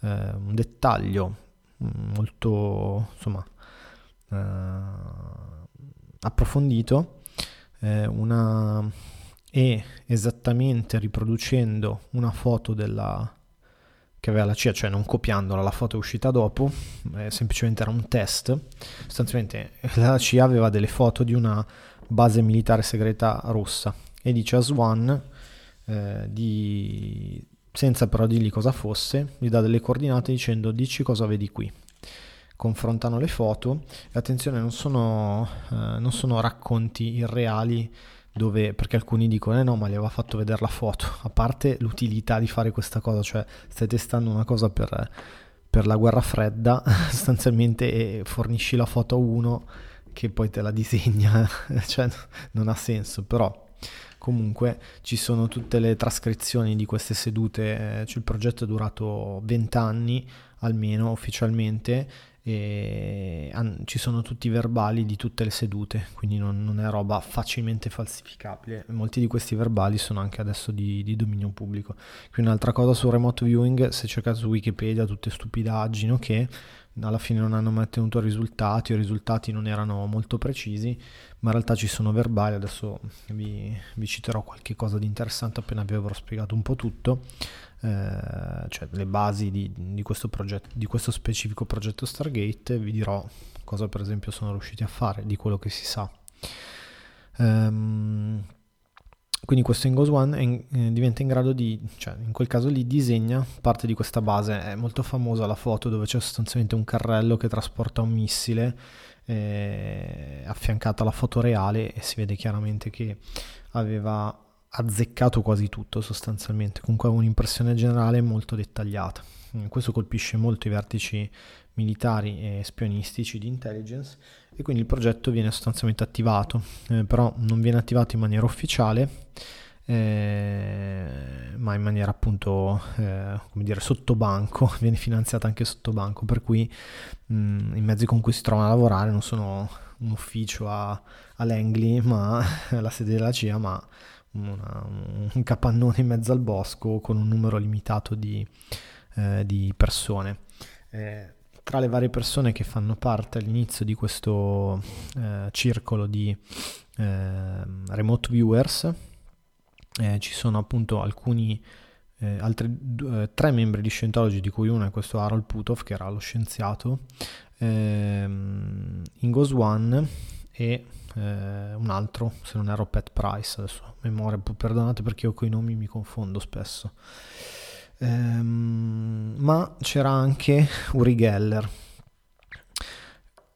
S1: eh, un dettaglio molto insomma, eh, approfondito eh, una, e esattamente riproducendo una foto della, che aveva la CIA, cioè non copiandola, la foto è uscita dopo, eh, semplicemente era un test. Sostanzialmente la CIA aveva delle foto di una base militare segreta russa e dice a Swan eh, di, senza però dirgli cosa fosse, gli dà delle coordinate dicendo dici cosa vedi qui. Confrontano le foto e attenzione non sono, eh, non sono racconti irreali dove, perché alcuni dicono eh no ma gli aveva fatto vedere la foto, a parte l'utilità di fare questa cosa, cioè stai testando una cosa per, per la guerra fredda sostanzialmente e fornisci la foto a uno che poi te la disegna, cioè non ha senso, però comunque ci sono tutte le trascrizioni di queste sedute, eh, cioè il progetto è durato 20 anni almeno ufficialmente e ci sono tutti i verbali di tutte le sedute, quindi non, non, è roba facilmente falsificabile. Molti di questi verbali sono anche adesso di, di, dominio pubblico. Quindi un'altra cosa sul remote viewing, se cercate su Wikipedia tutte stupidaggini, ok, alla fine non hanno mantenuto risultati o i risultati non erano molto precisi, ma in realtà ci sono verbali, adesso vi, vi citerò qualche cosa di interessante appena vi avrò spiegato un po' tutto eh, cioè le basi di, di, questo progetto, di questo specifico progetto Stargate, vi dirò cosa per esempio sono riusciti a fare di quello che si sa. Um, quindi questo Ingos One in, eh, diventa in grado di, cioè in quel caso lì disegna parte di questa base, è molto famosa la foto dove c'è sostanzialmente un carrello che trasporta un missile eh, affiancata alla foto reale e si vede chiaramente che aveva azzeccato quasi tutto sostanzialmente, comunque ha un'impressione generale molto dettagliata. Mm, questo colpisce molto i vertici militari e spionistici di intelligence e quindi il progetto viene sostanzialmente attivato, eh, però non viene attivato in maniera ufficiale, eh, ma in maniera appunto, eh, come dire, sottobanco, viene finanziata anche sottobanco, per cui mh, mm, i mezzi con cui si trovano a lavorare non sono un ufficio a, a Langley, ma la sede della CIA, ma una, un capannone in mezzo al bosco con un numero limitato di, eh, di persone. Eh, tra le varie persone che fanno parte all'inizio di questo eh, circolo di ehm, remote viewers eh, ci sono appunto alcuni eh, altri due, tre membri di Scientology, di cui uno è questo Harold Putov, che era lo scienziato, ehm, Ingos One e eh, un altro, se non ero Pat Price, adesso memoria, perdonate perché io con i nomi mi confondo spesso. Ehm, ma c'era anche Uri Geller,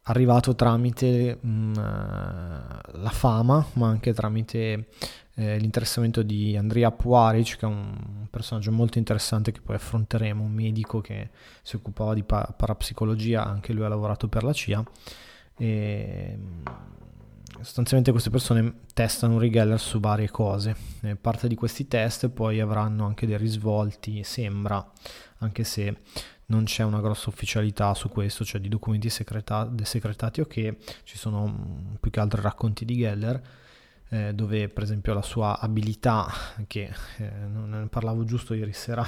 S1: arrivato tramite mh, mm, la fama, ma anche tramite eh, l'interessamento di Andrea Puaric, che è un personaggio molto interessante che poi affronteremo, un medico che si occupava di pa- parapsicologia, anche lui ha lavorato per la CIA. E, sostanzialmente queste persone testano regeller su varie cose. Eh, parte di questi test poi avranno anche dei risvolti, sembra, anche se non c'è una grossa ufficialità su questo, cioè di documenti secreta- secretati o che ci sono mm, più che altro racconti di Geller. Eh, dove per esempio la sua abilità, che eh, ne parlavo giusto ieri sera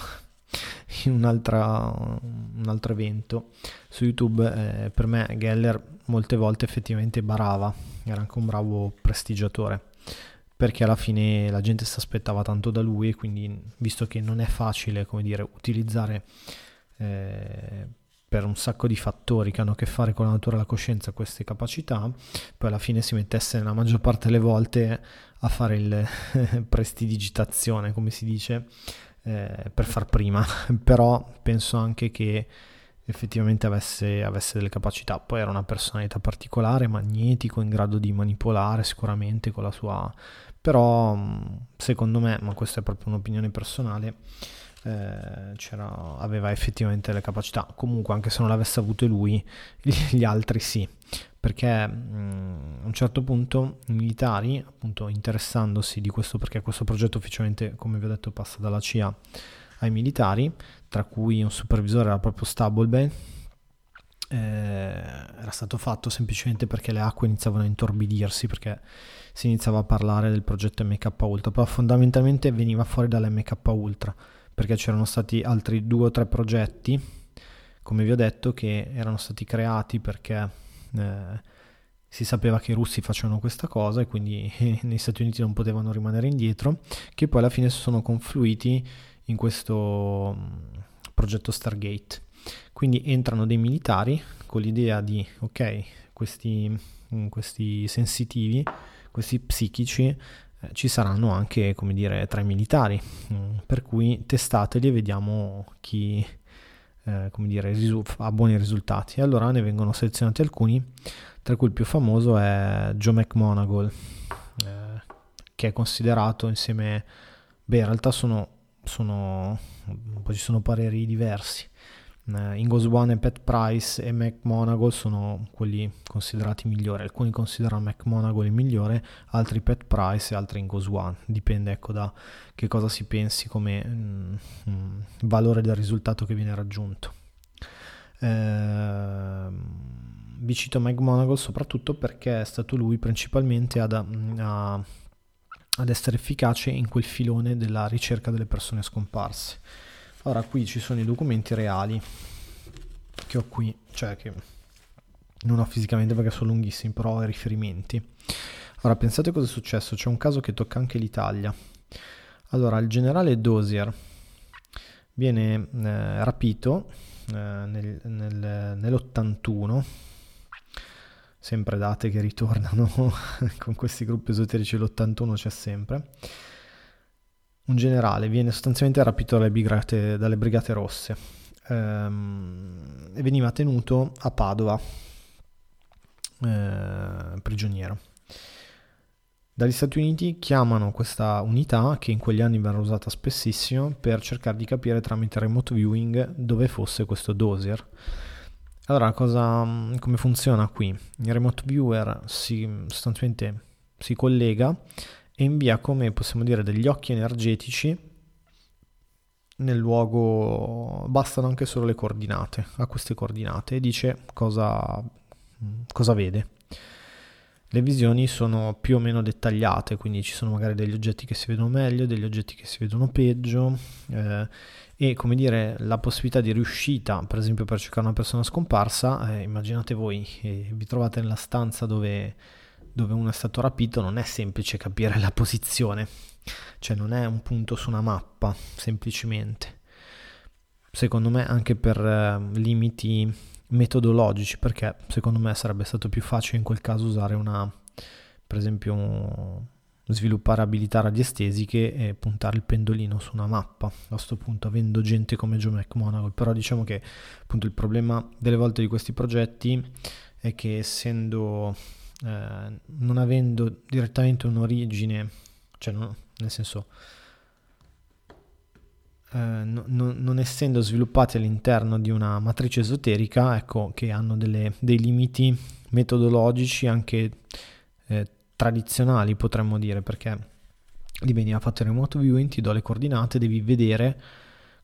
S1: in un altro evento su YouTube, eh, per me Geller molte volte effettivamente barava, era anche un bravo prestigiatore, perché alla fine la gente si aspettava tanto da lui e quindi visto che non è facile, come dire, utilizzare eh, per un sacco di fattori che hanno a che fare con la natura della coscienza queste capacità, poi alla fine si mettesse nella maggior parte delle volte a fare il prestidigitazione, come si dice, eh, per far prima, però penso anche che effettivamente avesse, avesse, delle capacità. Poi era una personalità particolare, magnetico, in grado di manipolare sicuramente con la sua... Però secondo me, ma questa è proprio un'opinione personale, eh, aveva effettivamente le capacità. Comunque anche se non l'avesse avute lui, gli altri sì. Perché mh, a un certo punto i militari, appunto interessandosi di questo, perché questo progetto ufficialmente, come vi ho detto, passa dalla CIA ai militari, tra cui un supervisore era proprio Stubblebane, eh, era stato fatto semplicemente perché le acque iniziavano a intorbidirsi, perché si iniziava a parlare del progetto MK Ultra, però fondamentalmente veniva fuori dall'MK Ultra, perché c'erano stati altri due o tre progetti, come vi ho detto, che erano stati creati perché eh, si sapeva che i russi facevano questa cosa e quindi negli Stati Uniti non potevano rimanere indietro, che poi alla fine sono confluiti in questo mm, progetto Stargate. Quindi entrano dei militari con l'idea di, ok, questi, mm, questi sensitivi, questi psichici, eh, ci saranno anche, come dire, tra i militari, mm, per cui testateli e vediamo chi, eh, come dire, risu- ha buoni risultati. E allora ne vengono selezionati alcuni, tra cui il più famoso è Joe McMonagall, eh, che è considerato insieme, beh, in realtà sono sono, poi ci sono pareri diversi. Uh, Ingos One e Pat Price e McMonagall sono quelli considerati migliori. Alcuni considerano McMonagall il migliore, altri Pat Price e altri Ingos One. Dipende ecco da che cosa si pensi come mm, mm, valore del risultato che viene raggiunto. Eh, vi cito Mike Monagle soprattutto perché è stato lui principalmente ad, a, ad essere efficace in quel filone della ricerca delle persone scomparse. Ora qui ci sono i documenti reali che ho qui, cioè che non ho fisicamente perché sono lunghissimi, però ho i riferimenti. Ora pensate cosa è successo, c'è un caso che tocca anche l'Italia. Allora, il generale Dozier viene eh, rapito eh, nel, nel, nell'81, sempre date che ritornano con questi gruppi esoterici, l'81 c'è sempre. Un generale viene sostanzialmente rapito dalle brigate, dalle brigate rosse ehm, e veniva tenuto a Padova, eh, prigioniero. Dagli Stati Uniti chiamano questa unità, che in quegli anni verrà usata spessissimo, per cercare di capire tramite remote viewing dove fosse questo doser. Allora, cosa, come funziona qui? Il remote viewer si, sostanzialmente si collega invia, come possiamo dire, degli occhi energetici nel luogo, bastano anche solo le coordinate, a queste coordinate, e dice cosa, cosa vede. Le visioni sono più o meno dettagliate, quindi ci sono magari degli oggetti che si vedono meglio, degli oggetti che si vedono peggio eh, e come dire la possibilità di riuscita, per esempio per cercare una persona scomparsa, eh, immaginate voi, eh, vi trovate nella stanza dove, dove uno è stato rapito, non è semplice capire la posizione, cioè non è un punto su una mappa semplicemente. Secondo me anche per eh, limiti metodologici, perché secondo me sarebbe stato più facile in quel caso usare una, per esempio, sviluppare abilità radiestesiche e puntare il pendolino su una mappa. A questo punto avendo gente come Joe McMonagall però diciamo che appunto il problema delle volte di questi progetti è che essendo eh, non avendo direttamente un'origine cioè no, nel senso eh, no, no, non essendo sviluppati all'interno di una matrice esoterica, ecco che hanno delle, dei limiti metodologici anche eh, tradizionali, potremmo dire, perché lì veniva fatto il remote viewing, ti do le coordinate, devi vedere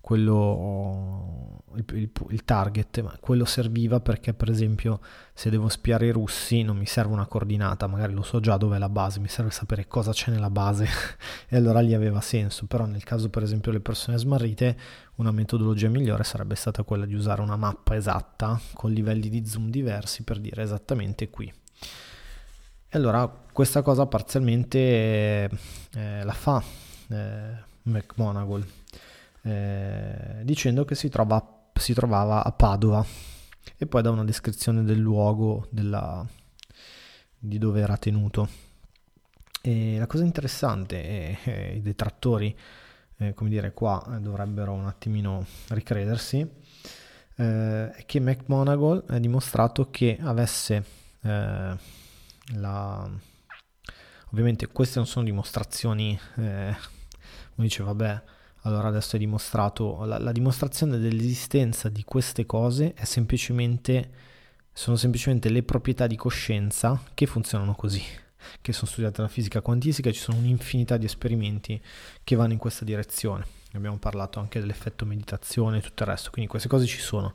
S1: quello, il, il, il, target, ma quello serviva perché per esempio se devo spiare i russi non mi serve una coordinata, magari lo so già dove è la base, mi serve sapere cosa c'è nella base e allora lì aveva senso, però nel caso per esempio delle persone smarrite una metodologia migliore sarebbe stata quella di usare una mappa esatta con livelli di zoom diversi per dire esattamente qui. E allora questa cosa parzialmente eh, la fa eh, McMonagall eh, dicendo che si, trova, si, trovava a Padova e poi dà una descrizione del luogo della, di dove era tenuto. E la cosa interessante è, è i detrattori, eh, come dire, qua dovrebbero un attimino ricredersi, eh, è che McMonagall ha dimostrato che avesse eh, la... Ovviamente queste non sono dimostrazioni, eh, uno dice vabbè, allora adesso è dimostrato, la, la dimostrazione dell'esistenza di queste cose semplicemente, sono semplicemente le proprietà di coscienza che funzionano così, che sono studiate nella fisica quantistica, ci sono un'infinità di esperimenti che vanno in questa direzione. Abbiamo parlato anche dell'effetto meditazione e tutto il resto, quindi queste cose ci sono.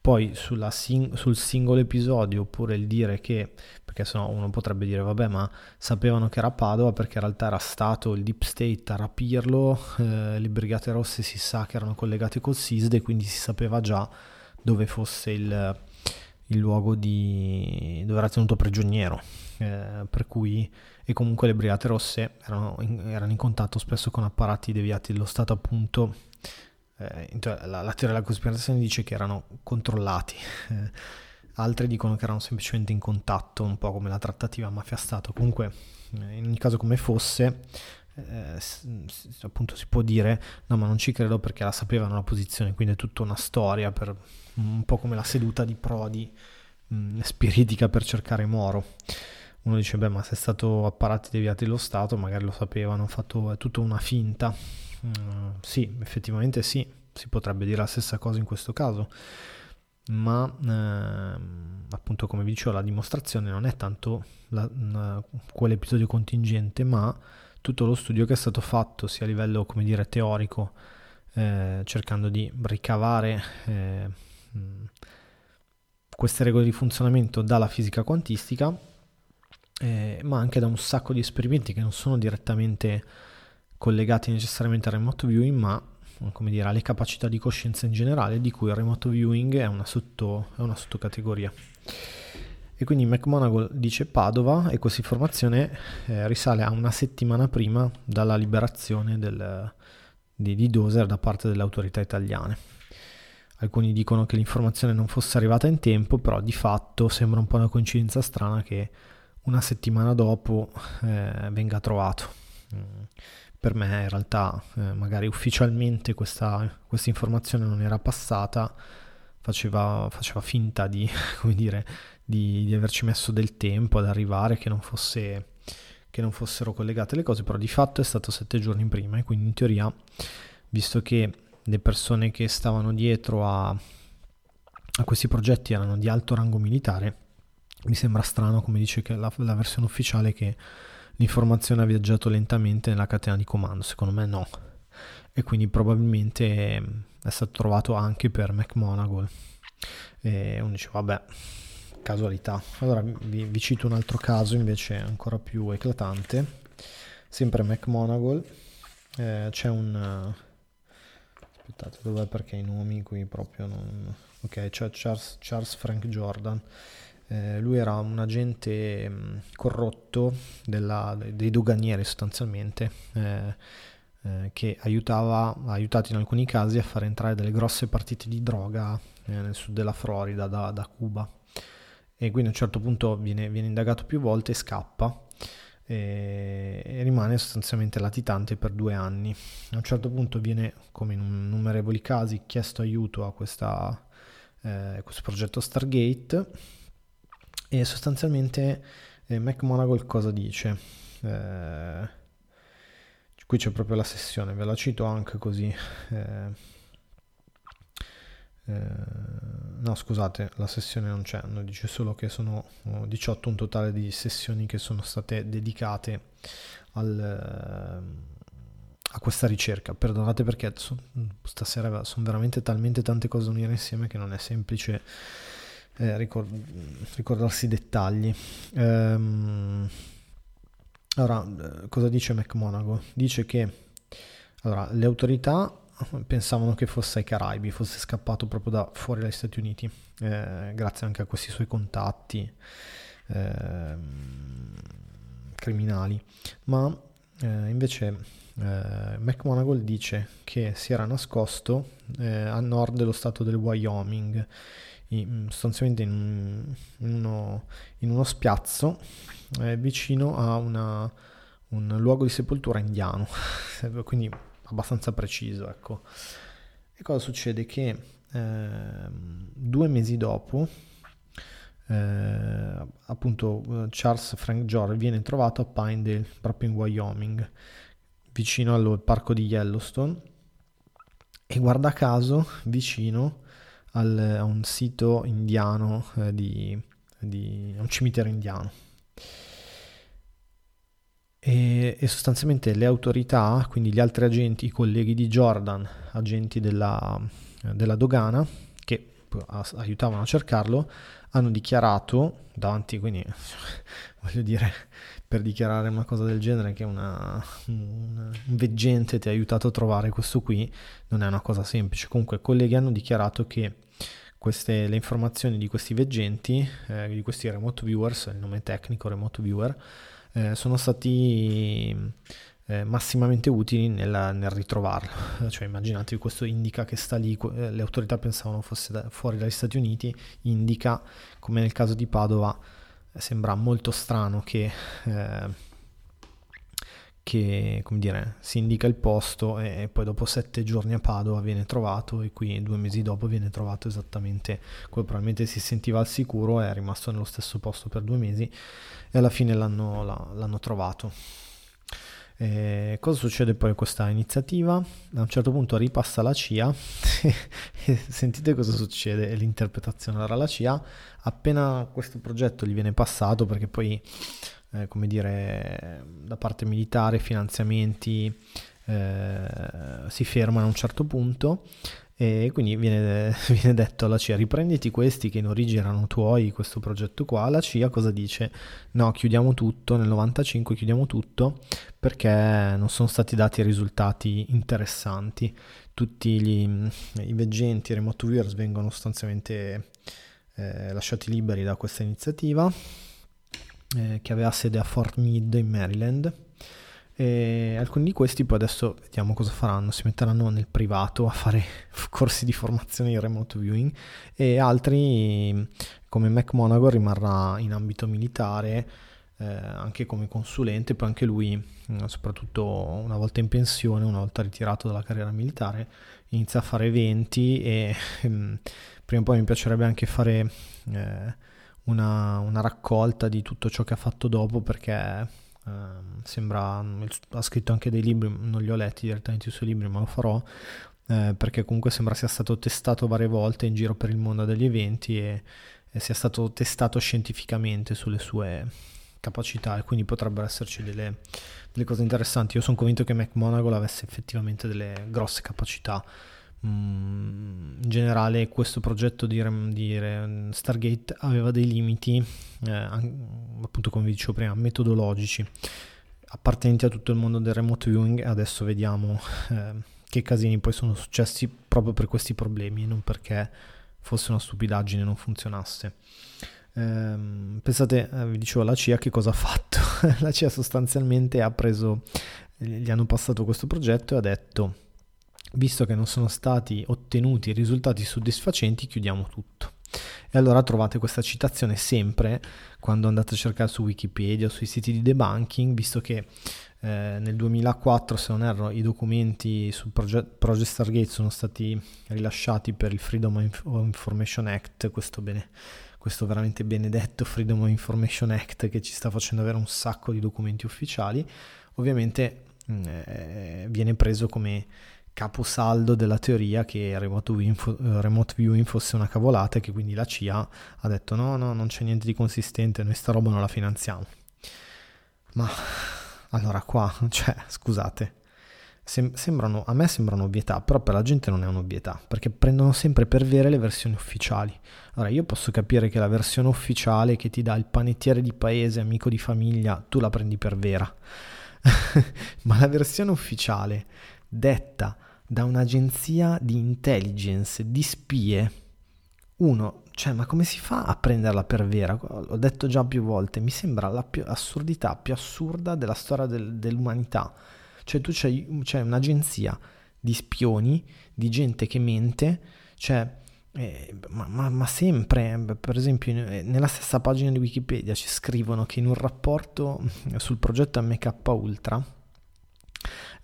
S1: Poi sing- sul singolo episodio, oppure il dire che, perché sennò uno potrebbe dire, vabbè, ma sapevano che era Padova perché in realtà era stato il Deep State a rapirlo, eh, le Brigate Rosse si sa che erano collegate col SISDE, quindi si sapeva già dove fosse il, il luogo di, dove era tenuto prigioniero. Eh, per cui, e comunque le Brigate Rosse erano in, erano in contatto spesso con apparati deviati dello Stato, appunto eh, la, la, teoria della cospirazione dice che erano controllati, altri dicono che erano semplicemente in contatto, un po' come la trattativa mafia-stato. Comunque, eh, in ogni caso come fosse, eh, appunto si può dire no ma non ci credo perché la sapevano la posizione, quindi è tutta una storia, per, un po' come la seduta di Prodi mh, mm, spiritica per cercare Moro. Uno dice, beh, ma se è stato apparati deviati lo Stato, magari lo sapevano, fatto, è tutta una finta. Mm, sì, effettivamente sì, si potrebbe dire la stessa cosa in questo caso, ma eh, appunto come vi dicevo la dimostrazione non è tanto la, la, quell'episodio contingente, ma tutto lo studio che è stato fatto sia a livello come dire teorico, eh, cercando di ricavare eh, queste regole di funzionamento dalla fisica quantistica, eh, ma anche da un sacco di esperimenti che non sono direttamente collegati necessariamente al remote viewing, ma come dire, alle capacità di coscienza in generale, di cui il remote viewing è una, sotto, è una sottocategoria. E quindi McMonagall dice Padova e questa informazione eh, risale a una settimana prima dalla liberazione del, di, di Doser da parte delle autorità italiane. Alcuni dicono che l'informazione non fosse arrivata in tempo, però di fatto sembra un po' una coincidenza strana che una settimana dopo eh, venga trovato. Per me in realtà eh, magari ufficialmente questa, questa, informazione non era passata, faceva, faceva finta di, dire, di, di, averci messo del tempo ad arrivare, che non, fosse, che non fossero collegate le cose, però di fatto è stato sette giorni prima e quindi in teoria, visto che le persone che stavano dietro a, a questi progetti erano di alto rango militare, mi sembra strano, come dice la, la versione ufficiale, che l'informazione ha viaggiato lentamente nella catena di comando. Secondo me no. E quindi probabilmente è stato trovato anche per McMonagall. E uno dice, vabbè, casualità. Allora vi, vi cito un altro caso invece ancora più eclatante. Sempre McMonagall. Eh, c'è un... Aspettate, dov'è perché i nomi qui proprio non... Ok, c'è Charles, Charles Frank Jordan eh, lui era un agente mm, corrotto della, dei doganieri sostanzialmente, eh, eh, che aiutava, ha aiutato in alcuni casi a far entrare delle grosse partite di droga eh, nel sud della Florida da, da, Cuba. E quindi a un certo punto viene, viene indagato più volte e scappa e, rimane sostanzialmente latitante per due anni. A un certo punto viene, come in innumerevoli casi, chiesto aiuto a questa, eh, questo progetto Stargate e sostanzialmente eh, McMonagall cosa dice? Eh, qui c'è proprio la sessione, ve la cito anche così. Eh, eh no, scusate, la sessione non c'è, no, dice solo che sono 18 un totale di sessioni che sono state dedicate al, a questa ricerca. Perdonate perché stasera sono veramente talmente tante cose da unire insieme che non è semplice eh, ricord- ricordarsi i dettagli. Ehm, allora, eh, cosa dice McMonagle? Dice che allora, le autorità pensavano che fosse ai Caraibi, fosse scappato proprio da fuori dagli Stati Uniti, eh, grazie anche a questi suoi contatti eh, criminali. Ma eh, invece eh, McMonagall dice che si era nascosto eh, a nord dello stato del Wyoming in, sostanzialmente in, in, uno, in uno, spiazzo eh, vicino a una, un luogo di sepoltura indiano, quindi abbastanza preciso. Ecco. E cosa succede? Che eh, due mesi dopo, eh, appunto, Charles Frank George viene trovato a Pinedale, proprio in Wyoming, vicino al parco di Yellowstone, e guarda caso vicino al, a un sito indiano, eh, di, di, un cimitero indiano. E, e, sostanzialmente le autorità, quindi gli altri agenti, i colleghi di Jordan, agenti della, della dogana, aiutavano a cercarlo, hanno dichiarato davanti, quindi voglio dire, per dichiarare una cosa del genere che una, un, un veggente ti ha aiutato a trovare questo qui non è una cosa semplice. Comunque i colleghi hanno dichiarato che queste, le informazioni di questi veggenti, eh, di questi remote viewers, il nome tecnico remote viewer, eh, sono stati eh, massimamente utili nel, nel, ritrovarlo. Cioè immaginatevi, questo indica che sta lì, eh, le autorità pensavano fosse da, fuori dagli Stati Uniti, indica, come nel caso di Padova, sembra molto strano che, eh, che come dire, si indica il posto e, poi dopo sette giorni a Padova viene trovato e qui due mesi dopo viene trovato esattamente quello probabilmente si sentiva al sicuro è rimasto nello stesso posto per due mesi e alla fine l'hanno, l'hanno trovato. Eh, cosa succede poi con questa iniziativa? A un certo punto ripassa la CIA e sentite cosa succede, l'interpretazione. Allora la CIA, appena questo progetto gli viene passato, perché poi, eh, come dire, da parte militare, finanziamenti eh, si fermano a un certo punto, e quindi viene, viene, detto alla CIA riprenditi questi che in origine erano tuoi, questo progetto qua, la CIA cosa dice? No, chiudiamo tutto, nel 95 chiudiamo tutto perché non sono stati dati risultati interessanti, tutti gli, i veggenti remote viewers vengono sostanzialmente eh, lasciati liberi da questa iniziativa eh, che aveva sede a Fort Meade in Maryland e alcuni di questi poi adesso vediamo cosa faranno, si metteranno nel privato a fare corsi di formazione in remote viewing e altri come Mac Monaco rimarrà in ambito militare eh, anche come consulente, poi anche lui mm, soprattutto una volta in pensione, una volta ritirato dalla carriera militare, inizia a fare eventi e ehm, prima o poi mi piacerebbe anche fare eh, una, una raccolta di tutto ciò che ha fatto dopo perché Uh, sembra, ha scritto anche dei libri, non li ho letti direttamente i suoi libri, ma lo farò eh, perché comunque sembra sia stato testato varie volte in giro per il mondo degli eventi e, e, sia stato testato scientificamente sulle sue capacità e quindi potrebbero esserci delle, delle cose interessanti. Io sono convinto che McMonagall avesse effettivamente delle grosse capacità in generale questo progetto di, di Stargate aveva dei limiti, eh, appunto come vi dicevo prima, metodologici, appartenenti a tutto il mondo del remote viewing adesso vediamo eh, che casini poi sono successi proprio per questi problemi, non perché fosse una stupidaggine non funzionasse. Eh, pensate, eh, vi dicevo, la CIA che cosa ha fatto? la CIA sostanzialmente ha preso, gli hanno passato questo progetto e ha detto visto che non sono stati ottenuti risultati soddisfacenti, chiudiamo tutto. E allora trovate questa citazione sempre quando andate a cercare su Wikipedia sui siti di debunking, visto che eh, nel 2004, se non erro, i documenti sul Project, Project Stargate sono stati rilasciati per il Freedom of Information Act, questo, bene, questo veramente benedetto Freedom of Information Act che ci sta facendo avere un sacco di documenti ufficiali, ovviamente mm, eh, viene preso come caposaldo della teoria che remote viewing, remote viewing, fosse una cavolata e che quindi la CIA ha detto no, no, non c'è niente di consistente, noi sta roba non la finanziamo. Ma allora qua, cioè, scusate, sem- sembrano, a me sembrano ovvietà, però per la gente non è un'ovvietà, perché prendono sempre per vere le versioni ufficiali. Allora io posso capire che la versione ufficiale che ti dà il panettiere di paese, amico di famiglia, tu la prendi per vera. Ma la versione ufficiale detta da un'agenzia di intelligence, di spie, uno, cioè, ma come si fa a prenderla per vera? L'ho detto già più volte, mi sembra la più assurdità più assurda della storia del, dell'umanità. Cioè, tu c'hai, un'agenzia di spioni, di gente che mente, cioè, eh, ma, ma, ma, sempre, per esempio, nella stessa pagina di Wikipedia ci scrivono che in un rapporto sul progetto MK Ultra,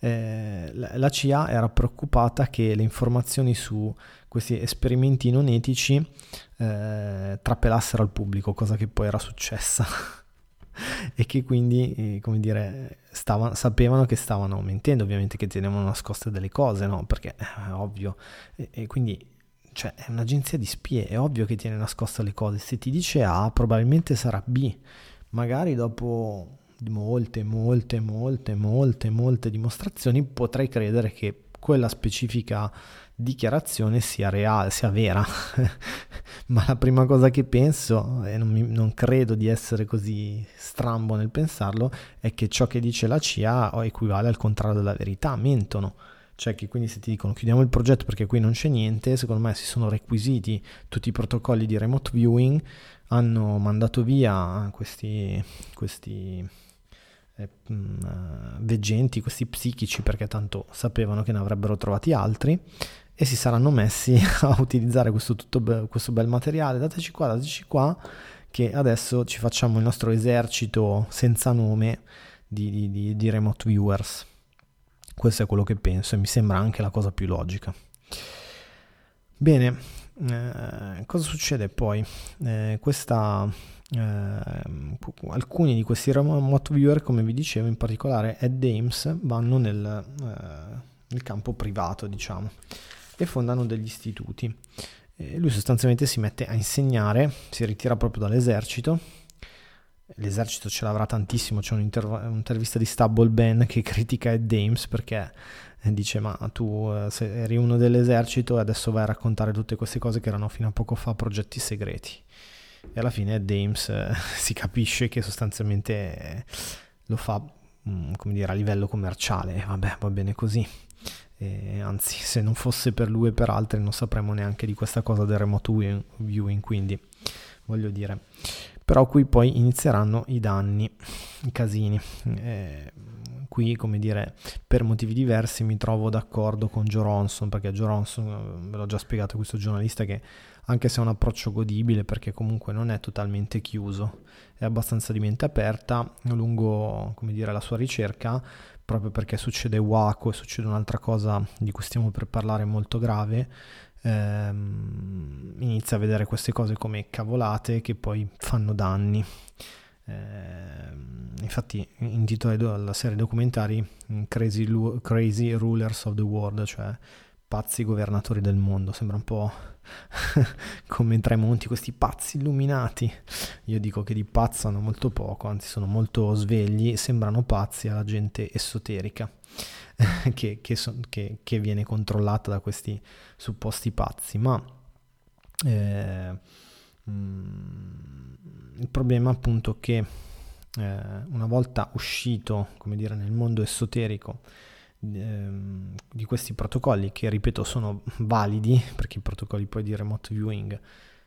S1: eh, la CIA era preoccupata che le informazioni su questi esperimenti non etici eh, trappelassero al pubblico, cosa che poi era successa. e che quindi, eh, come dire, stavano, sapevano che stavano mentendo, ovviamente che tenevano nascoste delle cose, no? Perché è ovvio. E, e quindi cioè è un'agenzia di spie, è ovvio che tiene nascoste le cose. Se ti dice A, probabilmente sarà B. Magari dopo molte, molte, molte, molte, molte dimostrazioni, potrei credere che quella specifica dichiarazione sia reale, sia vera. Ma la prima cosa che penso, e non, mi, non, credo di essere così strambo nel pensarlo, è che ciò che dice la CIA equivale al contrario della verità, mentono. Cioè che quindi se ti dicono chiudiamo il progetto perché qui non c'è niente, secondo me si sono requisiti tutti i protocolli di remote viewing, hanno mandato via questi, questi veggenti, questi psichici, perché tanto sapevano che ne avrebbero trovati altri e si saranno messi a utilizzare questo, be- questo bel materiale. Dateci qua, dateci qua, che adesso ci facciamo il nostro esercito senza nome di, di, di remote viewers. Questo è quello che penso e mi sembra anche la cosa più logica. Bene, eh, cosa succede poi? Eh, questa eh, alcuni di questi remote viewer, come vi dicevo, in particolare Ed Ames, vanno nel, eh, nel campo privato, diciamo, e fondano degli istituti. Lui sostanzialmente si mette a insegnare, si ritira proprio dall'esercito. L'esercito ce l'avrà tantissimo, c'è un'intervista di Stubble Ben che critica Ed Ames perché dice ma tu eh, eri uno dell'esercito e adesso vai a raccontare tutte queste cose che erano fino a poco fa progetti segreti. E alla fine Dames eh, si capisce che sostanzialmente lo fa mm, come dire, a livello commerciale, vabbè va bene così. E anzi, se non fosse per lui e per altri non sapremmo neanche di questa cosa del remote viewing, quindi voglio dire. Però qui poi inizieranno i danni, i casini. Eh, qui, come dire, per motivi diversi mi trovo d'accordo con Joe Ronson, perché Joe Ronson, eh, ve l'ho già spiegato questo giornalista, che anche se è un approccio godibile, perché comunque non è totalmente chiuso, è abbastanza di mente aperta, lungo, come dire, la sua ricerca, proprio perché succede Waco e succede un'altra cosa di cui stiamo per parlare molto grave, ehm, inizia a vedere queste cose come cavolate che poi fanno danni. Eh, infatti intitola la serie documentari Crazy, Crazy Rulers of the World, cioè pazzi governatori del mondo, sembra un po' come tra i monti questi pazzi illuminati. Io dico che di pazzo hanno molto poco, anzi sono molto svegli, sembrano pazzi alla gente esoterica che, che, so, che, che, viene controllata da questi supposti pazzi. Ma eh, mm, il problema appunto è che eh, una volta uscito, come dire, nel mondo esoterico, Ehm, di questi protocolli che ripeto sono validi perché i protocolli poi di remote viewing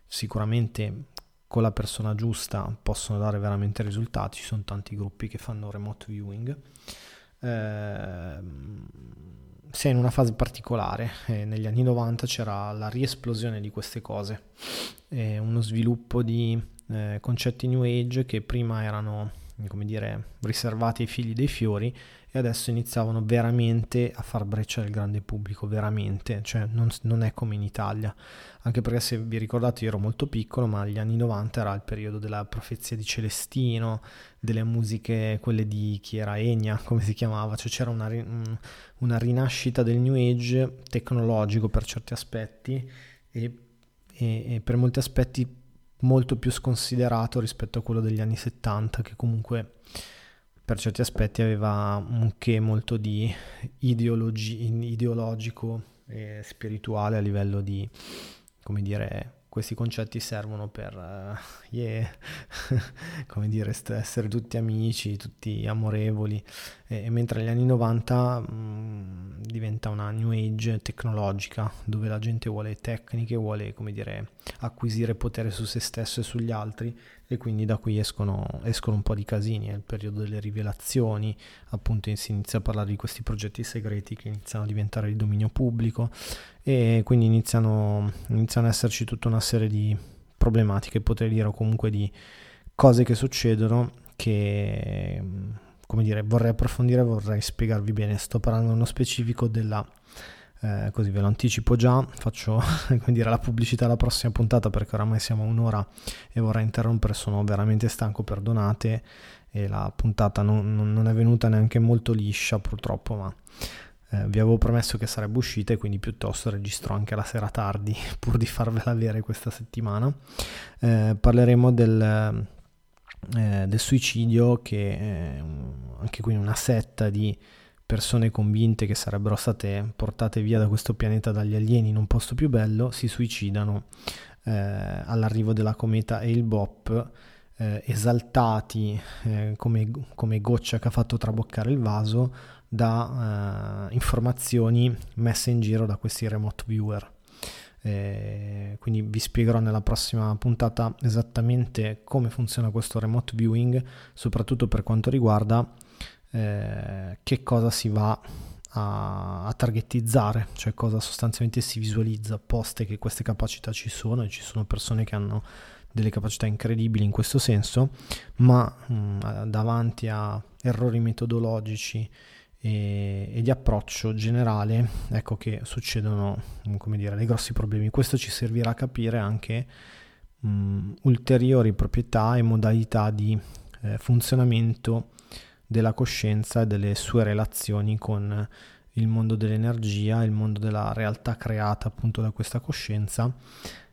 S1: sicuramente con la persona giusta possono dare veramente risultati ci sono tanti gruppi che fanno remote viewing eh, si è in una fase particolare eh, negli anni 90 c'era la riesplosione di queste cose eh, uno sviluppo di eh, concetti new age che prima erano come dire riservati ai figli dei fiori e adesso iniziavano veramente a far breccia al grande pubblico, veramente, cioè non, non, è come in Italia, anche perché se vi ricordate io ero molto piccolo, ma negli anni 90 era il periodo della profezia di Celestino, delle musiche, quelle di chi era Egna, come si chiamava, cioè c'era una, una rinascita del New Age tecnologico per certi aspetti e, e, e per molti aspetti molto più sconsiderato rispetto a quello degli anni 70 che comunque per certi aspetti aveva un che molto di ideologi- ideologico e spirituale a livello di, come dire, questi concetti servono per uh, yeah, come dire, essere tutti amici, tutti amorevoli, e, e mentre negli anni 90 mh, mm, diventa una new age tecnologica dove la gente vuole tecniche, vuole come dire, acquisire potere su se stesso e sugli altri e quindi da qui escono, escono un po' di casini, è il periodo delle rivelazioni, appunto si inizia a parlare di questi progetti segreti che iniziano a diventare di dominio pubblico e quindi iniziano, iniziano ad esserci tutta una serie di problematiche, potrei dire, o comunque di cose che succedono che, come dire, vorrei approfondire, vorrei spiegarvi bene. Sto parlando nello specifico della eh, così ve lo anticipo già, faccio dire, la pubblicità alla prossima puntata perché oramai siamo a un'ora e vorrei interrompere, sono veramente stanco, perdonate e la puntata non, non, è venuta neanche molto liscia purtroppo, ma eh, vi avevo promesso che sarebbe uscita e quindi piuttosto registro anche la sera tardi pur di farvela avere questa settimana. Eh, parleremo del, eh, del, suicidio che è anche qui una setta di persone convinte che sarebbero state portate via da questo pianeta dagli alieni in un posto più bello si suicidano eh, all'arrivo della cometa e il Bop eh, esaltati eh, come, come, goccia che ha fatto traboccare il vaso da eh, informazioni messe in giro da questi remote viewer. Eh, quindi vi spiegherò nella prossima puntata esattamente come funziona questo remote viewing, soprattutto per quanto riguarda eh, che cosa si va a, a targetizzare, cioè cosa sostanzialmente si visualizza, poste che queste capacità ci sono e ci sono persone che hanno delle capacità incredibili in questo senso, ma mh, mm, davanti a errori metodologici e, e, di approccio generale, ecco che succedono, come dire, dei grossi problemi. Questo ci servirà a capire anche mh, mm, ulteriori proprietà e modalità di eh, funzionamento della coscienza e delle sue relazioni con il mondo dell'energia, il mondo della realtà creata appunto da questa coscienza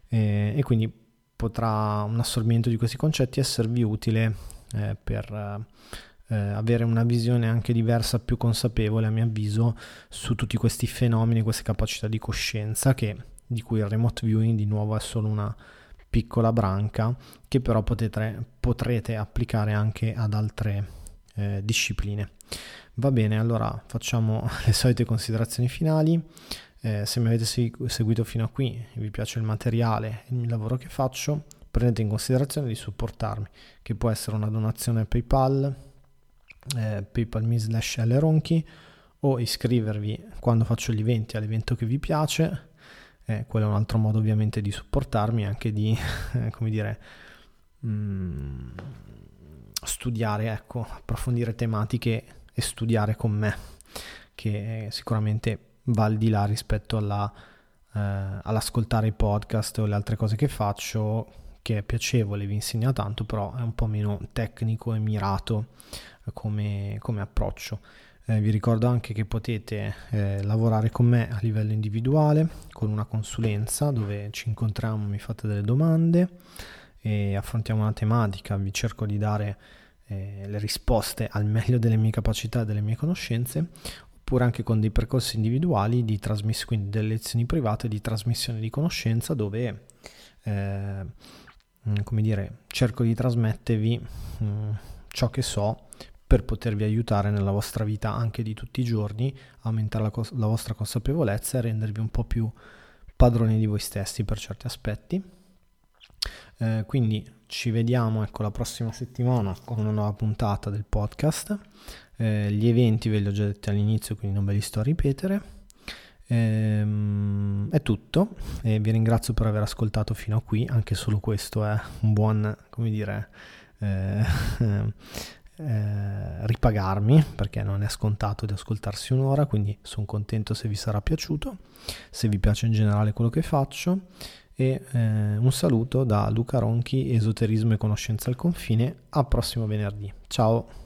S1: eh, e quindi potrà un assorbimento di questi concetti esservi utile eh, per eh, avere una visione anche diversa, più consapevole a mio avviso su tutti questi fenomeni, queste capacità di coscienza che, di cui il remote viewing di nuovo è solo una piccola branca che però potete, potrete applicare anche ad altre eh, discipline. Va bene, allora facciamo le solite considerazioni finali. Eh, se mi avete seguito fino a qui vi piace il materiale e il lavoro che faccio, prendete in considerazione di supportarmi, che può essere una donazione PayPal, eh, PayPal.me slash Ronchi o iscrivervi quando faccio gli eventi all'evento che vi piace. Eh, quello è un altro modo ovviamente di supportarmi, anche di, come dire, mh, mm, studiare, ecco, approfondire tematiche e studiare con me, che sicuramente va al di là rispetto alla, eh, all'ascoltare i podcast o le altre cose che faccio, che è piacevole, vi insegna tanto, però è un po' meno tecnico e mirato come, come approccio. Eh, vi ricordo anche che potete eh, lavorare con me a livello individuale con una consulenza dove ci incontriamo, mi fate delle domande e affrontiamo una tematica, vi cerco di dare eh, le risposte al meglio delle mie capacità e delle mie conoscenze oppure anche con dei percorsi individuali di trasmissione, quindi delle lezioni private di trasmissione di conoscenza dove eh, mm, come dire, cerco di trasmettervi mh, mm, ciò che so per potervi aiutare nella vostra vita anche di tutti i giorni, aumentare la, cos- la vostra consapevolezza e rendervi un po' più padroni di voi stessi per certi aspetti. Eh, quindi ci vediamo ecco, la prossima settimana con una nuova puntata del podcast. Eh, gli eventi ve li ho già detti all'inizio, quindi non ve li sto a ripetere. Ehm, è tutto e vi ringrazio per aver ascoltato fino a qui, anche solo questo è un buon, come dire, eh, eh, ripagarmi perché non è scontato di ascoltarsi un'ora, quindi sono contento se vi sarà piaciuto, se vi piace in generale quello che faccio e eh, un saluto da Luca Ronchi, Esoterismo e Conoscenza al Confine, a prossimo venerdì. Ciao!